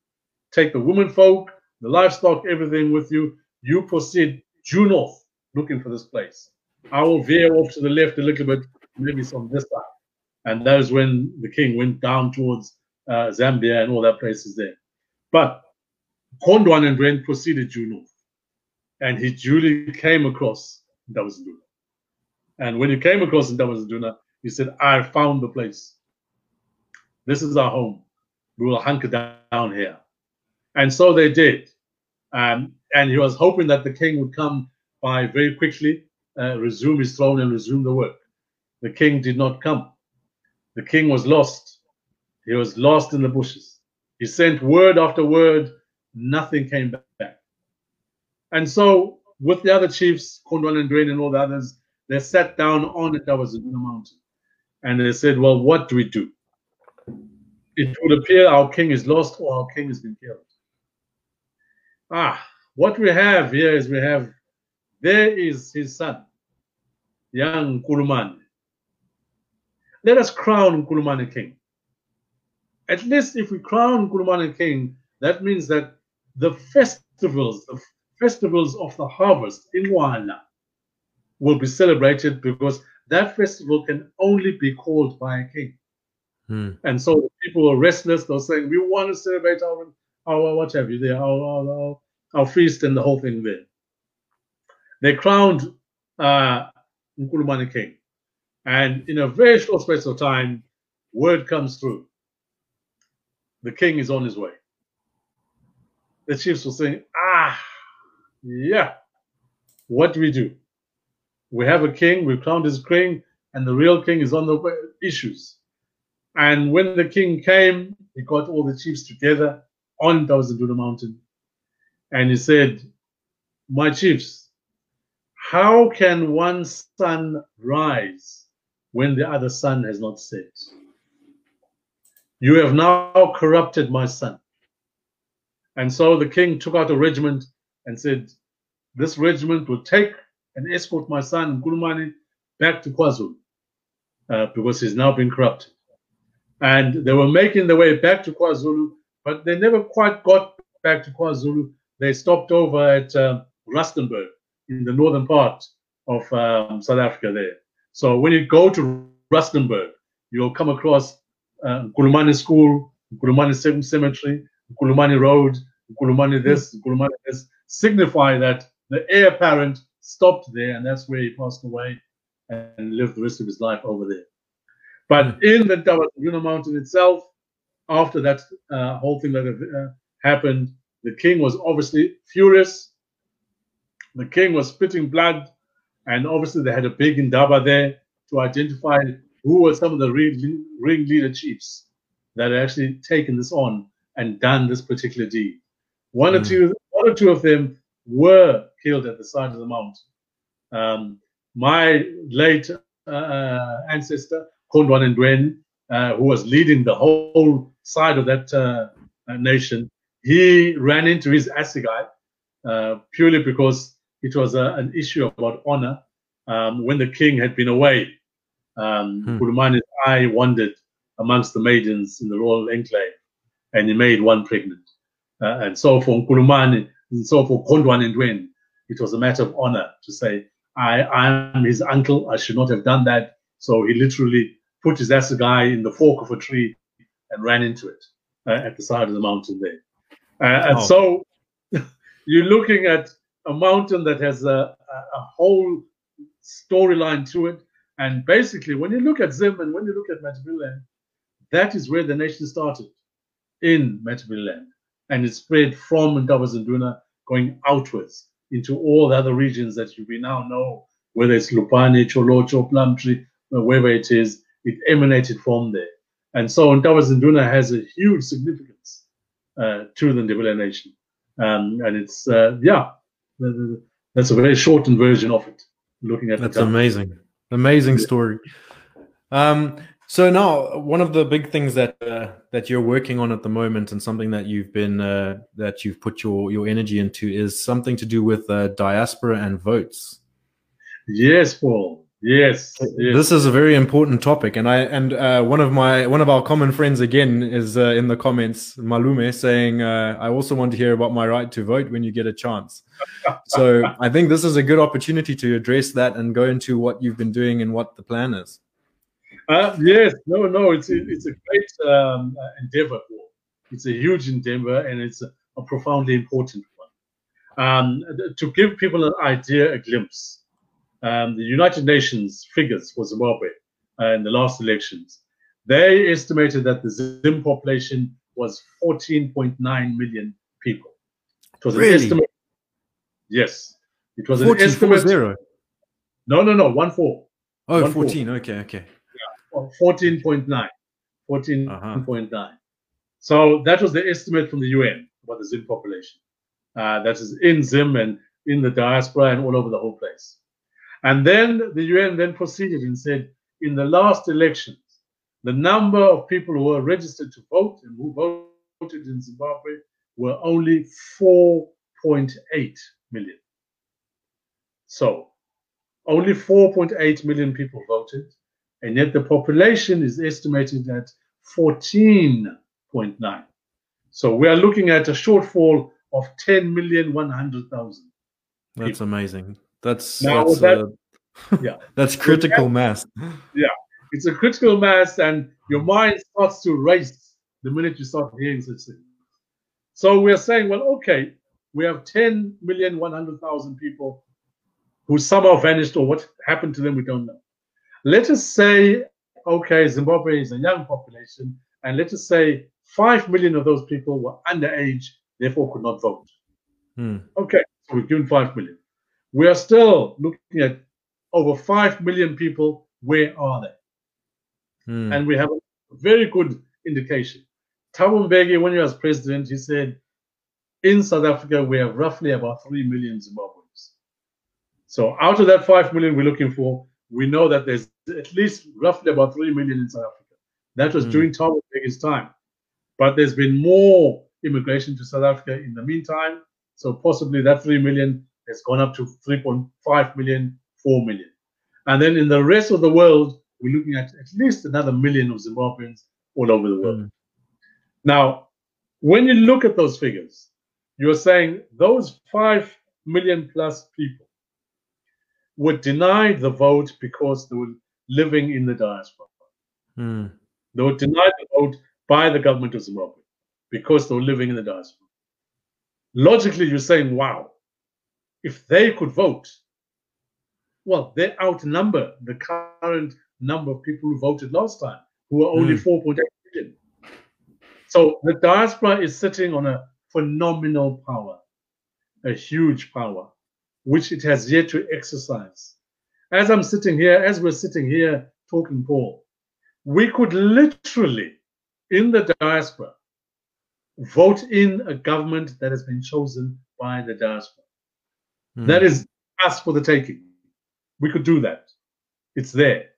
Take the women folk, the livestock, everything with you. You proceed due north looking for this place. I will veer off to the left a little bit, maybe from this side. And that is when the king went down towards uh, Zambia and all that places there. But Gondwane Ndiweni proceeded due north. And he duly came across Ntabazinduna. And when he came across Ntabazinduna, he said, I found the place. This is our home. We will hunker down here. And so they did. Um, and he was hoping that the king would come by very quickly, uh, resume his throne, and resume the work. The king did not come. The king was lost. He was lost in the bushes. He sent word after word, nothing came back. And so, with the other chiefs, Gondwane and Ndiweni and all the others, they sat down on it that was in the mountain and they said, Well, what do we do? It would appear our king is lost or our king has been killed. Ah, what we have here is we have, there is his son, young Nkulumane. Let us crown Nkulumane king. At least if we crown Nkulumane king, that means that the festivals, the festivals of the harvest Inxwala will be celebrated because that festival can only be called by a king. Hmm. And so people were restless. They were saying, we want to celebrate our our what have you there, our, our, our feast and the whole thing there. They crowned uh, Nkulumane king. And in a very short space of time, word comes through. The king is on his way. The chiefs were saying, ah, yeah, what do we do? We have a king, we crowned his king, and the real king is on the issues. And when the king came, he got all the chiefs together on Ntabazinduna Mountain. And he said, My chiefs, how can one sun rise when the other sun has not set? You have now corrupted my son. And so the king took out a regiment and said, This regiment will take and escort my son Nkulumane back to KwaZulu uh, because he's now been corrupted. And they were making their way back to KwaZulu, but they never quite got back to KwaZulu. They stopped over at uh, Rustenburg in the northern part of um, South Africa there. So when you go to Rustenburg, you'll come across uh, Nkulumane School, Nkulumane Cemetery, Nkulumane Road, Nkulumane this, Nkulumane this, signify that the heir apparent stopped there and that's where he passed away and lived the rest of his life over there. But in the Ntabazinduna mountain itself, after that uh, whole thing that uh, happened, the king was obviously furious. The king was spitting blood, and obviously they had a big indaba there to identify who were some of the ring, ring leader chiefs that had actually taken this on and done this particular deed. One mm. or two, one or two of them were killed at the side of the mountain. Um, my late uh, ancestor, Kondwan Ndiweni, uh, who was leading the whole side of that uh, nation, he ran into his assegai uh, purely because it was a, an issue about honor um, when the king had been away. Um, hmm. Eye wandered amongst the maidens in the royal enclave, and he made one pregnant. Uh, and so for Nkulumane, and so for Kondwan Ndiweni, it was a matter of honor to say, I am his uncle, I should not have done that. So he literally put his assegai in the fork of a tree and ran into it uh, at the side of the mountain there. Uh, and oh. so <laughs> you're looking at a mountain that has a, a, whole storyline to it. And basically, when you look at Zim and when you look at Matabeleland, that is where the nation started in Matabeleland. And it spread from Ntabazinduna going outwards into all the other regions that we now know, whether it's Lupane, Tsholotsho, Plumtree, wherever it is, it emanated from there. And so Ntabazinduna has a huge significance uh, to the Ndebele nation. Um, and it's, uh, yeah, that's a very shortened version of it. Looking at that's amazing, amazing story. Um, so now, one of the big things that uh, that you're working on at the moment, and something that you've been uh, that you've put your your energy into, is something to do with uh, diaspora and votes. Yes, Paul. Yes, yes, This is a very important topic, and I and uh, one of my one of our common friends again is uh, in the comments, Malume, saying uh, I also want to hear about my right to vote when you get a chance. <laughs> so I think this is a good opportunity to address that and go into what you've been doing and what the plan is. Uh, yes, no, no, it's it's a great um, endeavor. It's a huge endeavor, and it's a, a profoundly important one. Um, to give people an idea, a glimpse um, the United Nations figures for Zimbabwe uh, in the last elections, they estimated that the Zim population was 14.9 million people. It was really? an estimate. Yes, it was 14, an estimate. Zero. No, no, no, one four. Oh, one 14. Four. Okay, okay. Yeah, 14.9. 14.9. Uh-huh. So that was the estimate from the UN about the Zim population. Uh, that is in Zim and in the diaspora and all over the whole place. And then the UN then proceeded and said, in the last elections, the number of people who were registered to vote and who voted in Zimbabwe were only 4.8 million. So only 4.8 million people voted, and yet the population is estimated at 14.9. So we are looking at a shortfall of 10 million 100,000. That's amazing. That's now that's, that, uh, <laughs> yeah, <laughs> that's critical mass. Yeah, it's a critical mass, and your mind starts to race the minute you start hearing such things. So we're saying, well, okay, we have 10 million 100,000 people who somehow vanished, or what happened to them, we don't know. Let us say, okay, Zimbabwe is a young population, and let us say 5 million of those people were underage, therefore could not vote. Hmm. Okay, so we've given 5 million. We are still looking at over 5 million people. Where are they? Hmm. And we have a very good indication. Thabo Mbeki, when he was president, he said, in South Africa, we have roughly about 3 million Zimbabweans. So out of that 5 million we're looking for, we know that there's at least roughly about 3 million in South Africa. That was mm. during Thabo Mbeki's time. But there's been more immigration to South Africa in the meantime. So possibly that 3 million has gone up to 3.5 million, 4 million. And then in the rest of the world, we're looking at at least another million of Zimbabweans all over the world. Mm. Now, when you look at those figures, you're saying those 5 million plus people were denied the vote because they were living in the diaspora. Mm. They were denied the vote by the government of Zimbabwe because they were living in the diaspora. Logically, you're saying, wow, if they could vote, well, they outnumber the current number of people who voted last time, who were only mm. 4.8 million. So the diaspora is sitting on a phenomenal power, a huge power, which it has yet to exercise. As I'm sitting here, as we're sitting here talking, Paul, we could literally, in the diaspora, vote in a government that has been chosen by the diaspora. Mm. That is us for the taking. We could do that. It's there.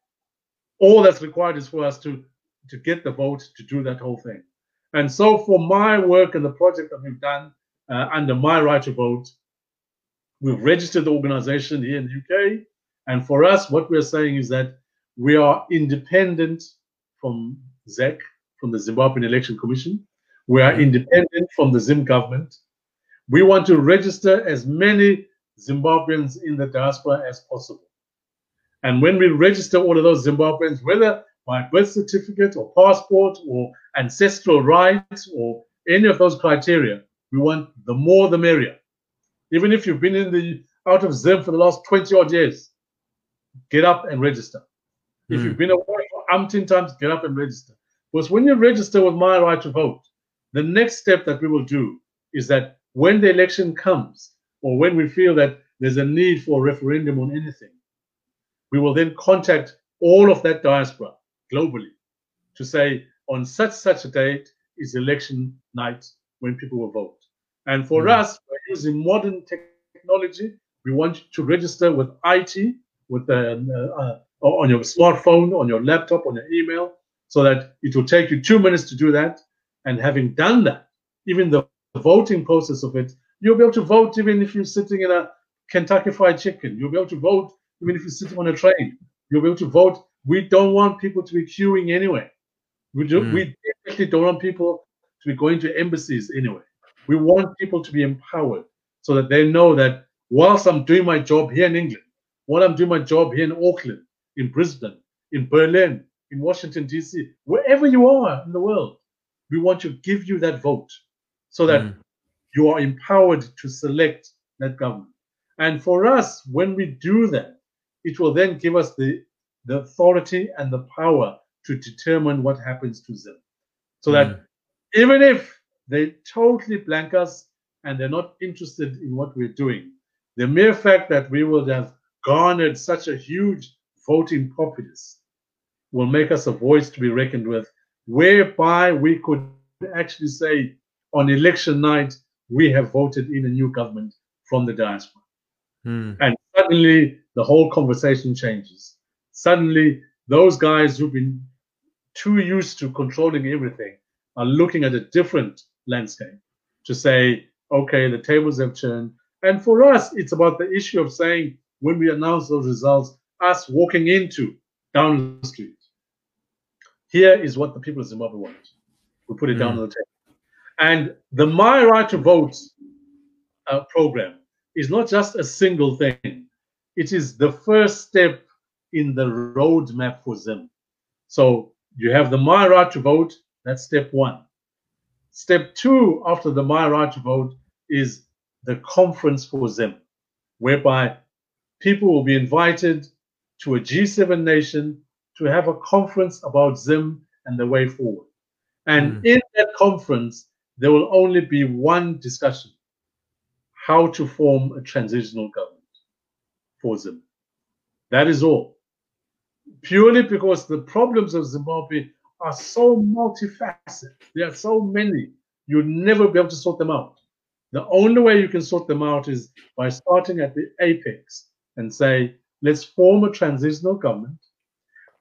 All that's required is for us to, to get the vote to do that whole thing. And so, for my work and the project that we've done uh, under my right to vote, we've registered the organization here in the UK. And for us, what we're saying is that we are independent from ZEC, from the Zimbabwean Election Commission. We are mm-hmm. independent from the Zim government. We want to register as many Zimbabweans in the diaspora as possible. And when we register all of those Zimbabweans, whether by birth certificate or passport or ancestral rights or any of those criteria, we want the more the merrier. Even if you've been in the out of Zim for the last 20 odd years, get up and register. Mm. If hmm. you've been away for umpteen times, get up and register. Because when you register with my right to vote, the next step that we will do is that when the election comes, or when we feel that there's a need for a referendum on anything, we will then contact all of that diaspora globally to say on such such a date is election night when people will vote. And for mm. us, using modern technology. We want you to register with IT, with the, uh, uh, on your smartphone, on your laptop, on your email, so that it will take you two minutes to do that. And having done that, even the voting process of it, you'll be able to vote even if you're sitting in a Kentucky Fried Chicken. You'll be able to vote even if you're sitting on a train. You'll be able to vote. We don't want people to be queuing anyway. We, do, mm. we definitely don't want people to be going to embassies anyway. We want people to be empowered so that they know that whilst I'm doing my job here in England, while I'm doing my job here in Auckland, in Brisbane, in Berlin, in Washington, D.C., wherever you are in the world, we want to give you that vote so that mm. you are empowered to select that government. And for us, when we do that, it will then give us the, the authority and the power to determine what happens to them. So mm. that even if they totally blank us and they're not interested in what we're doing, the mere fact that we will have garnered such a huge voting populace will make us a voice to be reckoned with, whereby we could actually say on election night, we have voted in a new government from the diaspora. Mm. And suddenly the whole conversation changes. Suddenly, those guys who've been too used to controlling everything are looking at a different landscape to say, okay, the tables have turned. And for us, it's about the issue of saying, when we announce those results, us walking into down the street. Here is what the people of Zimbabwe want. We put it mm. down hmm. on the table. And the My Right to Vote uh, program is not just a single thing. It is the first step in the roadmap for Zim. So you have the My Right to Vote, that's step one. Step two after the to Vote is the conference for Zim, whereby people will be invited to a G7 nation to have a conference about Zim and the way forward. And mm. in that conference, there will only be one discussion how to form a transitional government for Zim. That is all. Purely because the problems of Zimbabwe are so multifaceted. There are so many. You'll never be able to sort them out. The only way you can sort them out is by starting at the apex and say, let's form a transitional government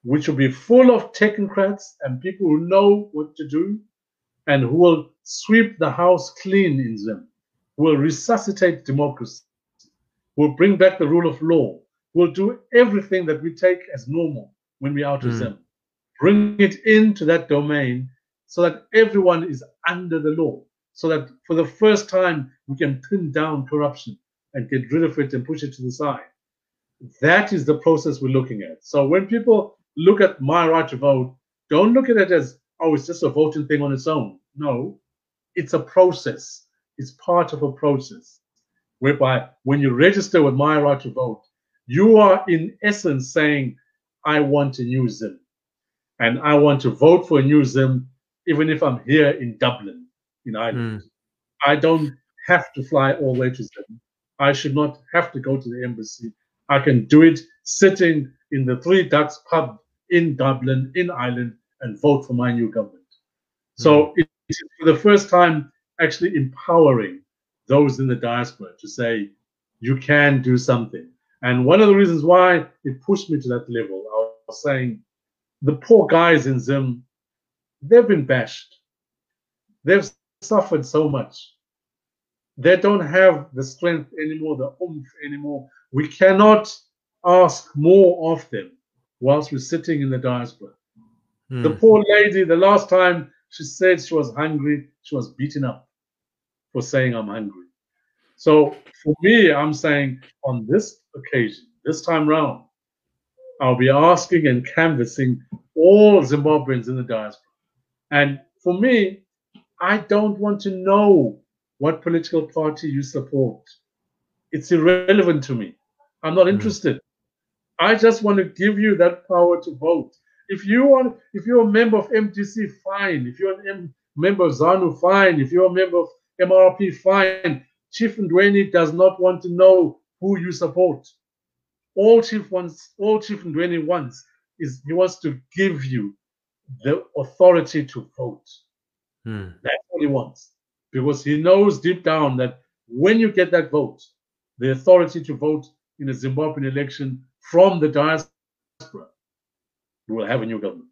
which will be full of technocrats and people who know what to do and who will sweep the house clean in Zim will resuscitate democracy, will bring back the rule of law, will do everything that we take as normal when we're out of mm. Zim, bring it into that domain so that everyone is under the law, so that for the first time we can pin down corruption and get rid of it and push it to the side. That is the process we're looking at. So when people look at my right to vote, don't look at it as, oh, it's just a voting thing on its own. No, it's a process it's part of a process whereby when you register with my right to vote, you are in essence saying, I want a new Zim. And I want to vote for a new Zim, even if I'm here in Dublin, in Ireland. Mm. I don't have to fly all the way to Zim. I should not have to go to the embassy. I can do it sitting in the Three Ducks pub in Dublin, in Ireland, and vote for my new government. Mm. So it is for the first time actually empowering those in the diaspora to say, you can do something. And one of the reasons why it pushed me to that level, I was saying, the poor guys in Zim, they've been bashed. They've suffered so much. They don't have the strength anymore, the oomph anymore. We cannot ask more of them whilst we're sitting in the diaspora. Mm. The poor lady, the last time she said she was hungry, she was beaten up for saying, I'm hungry. So for me, I'm saying on this occasion, this time round, I'll be asking and canvassing all Zimbabweans in the diaspora. And for me, I don't want to know what political party you support. It's irrelevant to me. I'm not hmm. interested. I just want to give you that power to vote. If you want, if you're a member of MDC, fine. If you're a member of ZANU, fine. If you're a member of MRP, fine. Chief Ndiweni does not want to know who you support. All Chief wants, all Chief Ndiweni wants is he wants to give you the authority to vote. Hmm. That's what he wants. Because he knows deep down that when you get that vote, the authority to vote in a Zimbabwean election from the diaspora, we will have a new government.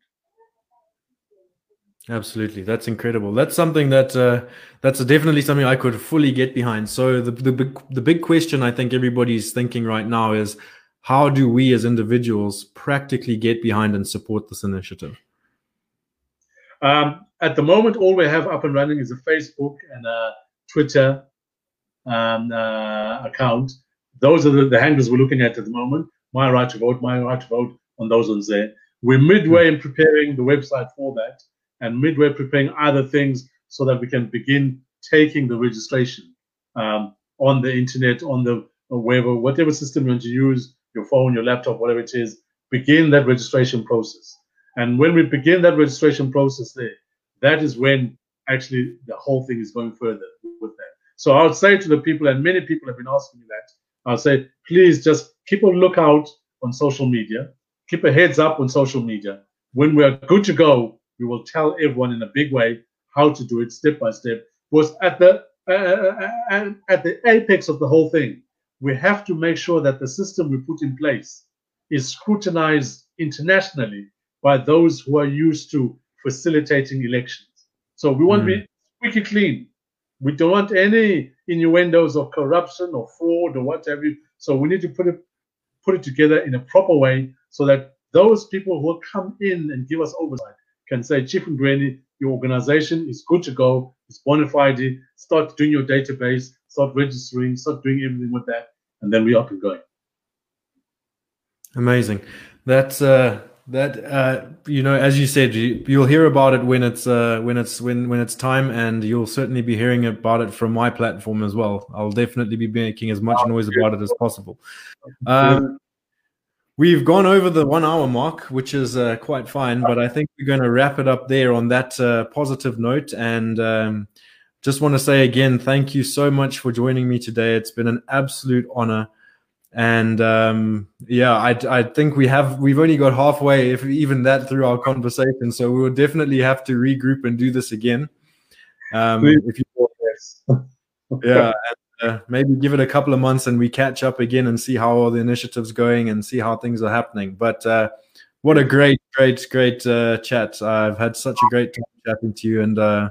Absolutely, that's incredible. That's something that uh, that's definitely something I could fully get behind. So the the big the big question I think everybody's thinking right now is how do we as individuals practically get behind and support this initiative? Um, at the moment, all we have up and running is a Facebook and a Twitter um, uh, account. Those are the, the handles we're looking at at the moment my right to vote, my right to vote on those ones there. We're midway in preparing the website for that and midway preparing other things so that we can begin taking the registration um, on the internet, on the wherever, whatever system you want to use, your phone, your laptop, whatever it is, begin that registration process. And when we begin that registration process there, that is when actually the whole thing is going further with that. So I would say to the people, and many people have been asking me that, I'll say, please just keep a lookout on social media, keep a heads up on social media. When we are good to go, we will tell everyone in a big way how to do it step by step. Was at the uh, uh, uh, at the apex of the whole thing, we have to make sure that the system we put in place is scrutinized internationally by those who are used to facilitating elections. So we want mm. to be squeaky clean. We don't want any innuendos of corruption or fraud or whatever. So we need to put it put it together in a proper way so that those people who will come in and give us oversight can say, Chief Ndiweni, your organization is good to go, it's bona fide, start doing your database, start registering, start doing everything with that, and then we're up and going. Amazing. That's uh that uh, you know as you said you, will hear about it when it's uh, when it's when when it's time and you'll certainly be hearing about it from my platform as well i'll definitely be making as much noise about it as possible um, we've gone over the one hour mark which is uh, quite fine but i think we're going to wrap it up there on that uh, positive note and um, just want to say again thank you so much for joining me today it's been an absolute honor and um, yeah, I, I think we have we've only got halfway, if even that, through our conversation. So we will definitely have to regroup and do this again. Um, if you, yes. <laughs> yeah, uh, maybe give it a couple of months and we catch up again and see how all the initiatives going and see how things are happening. But uh, what a great, great, great uh, chat! I've had such a great time chatting to you, and uh,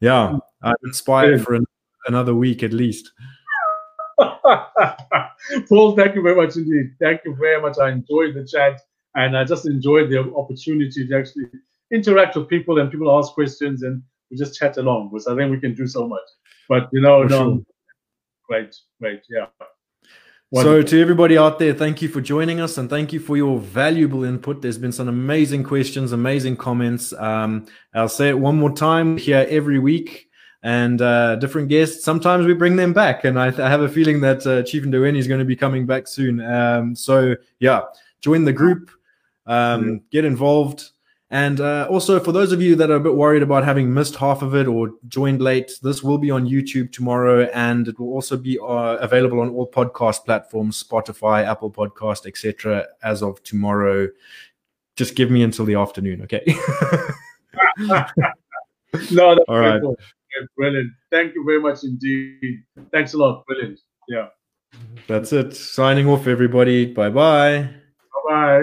yeah, I'm inspired for an, another week at least. <laughs> Paul, thank you very much indeed. Thank you very much. I enjoyed the chat and I just enjoyed the opportunity to actually interact with people and people ask questions and we just chat along because I think we can do so much. But you know, no. Great, great, yeah. Wonderful. So, to everybody out there, thank you for joining us and thank you for your valuable input. There's been some amazing questions, amazing comments. Um, I'll say it one more time here every week and uh, different guests. Sometimes we bring them back, and I, I have a feeling that uh, Chief Ndiweni is going to be coming back soon. Um, so yeah, join the group, um, mm-hmm. get involved. And uh, also, for those of you that are a bit worried about having missed half of it or joined late, this will be on YouTube tomorrow, and it will also be uh, available on all podcast platforms, Spotify, Apple Podcast, etc. As of tomorrow, just give me until the afternoon, okay? <laughs> no, all right. Brilliant. Thank you very much indeed. Thanks a lot. Brilliant. Yeah. That's it. Signing off, everybody. Bye bye. Bye bye.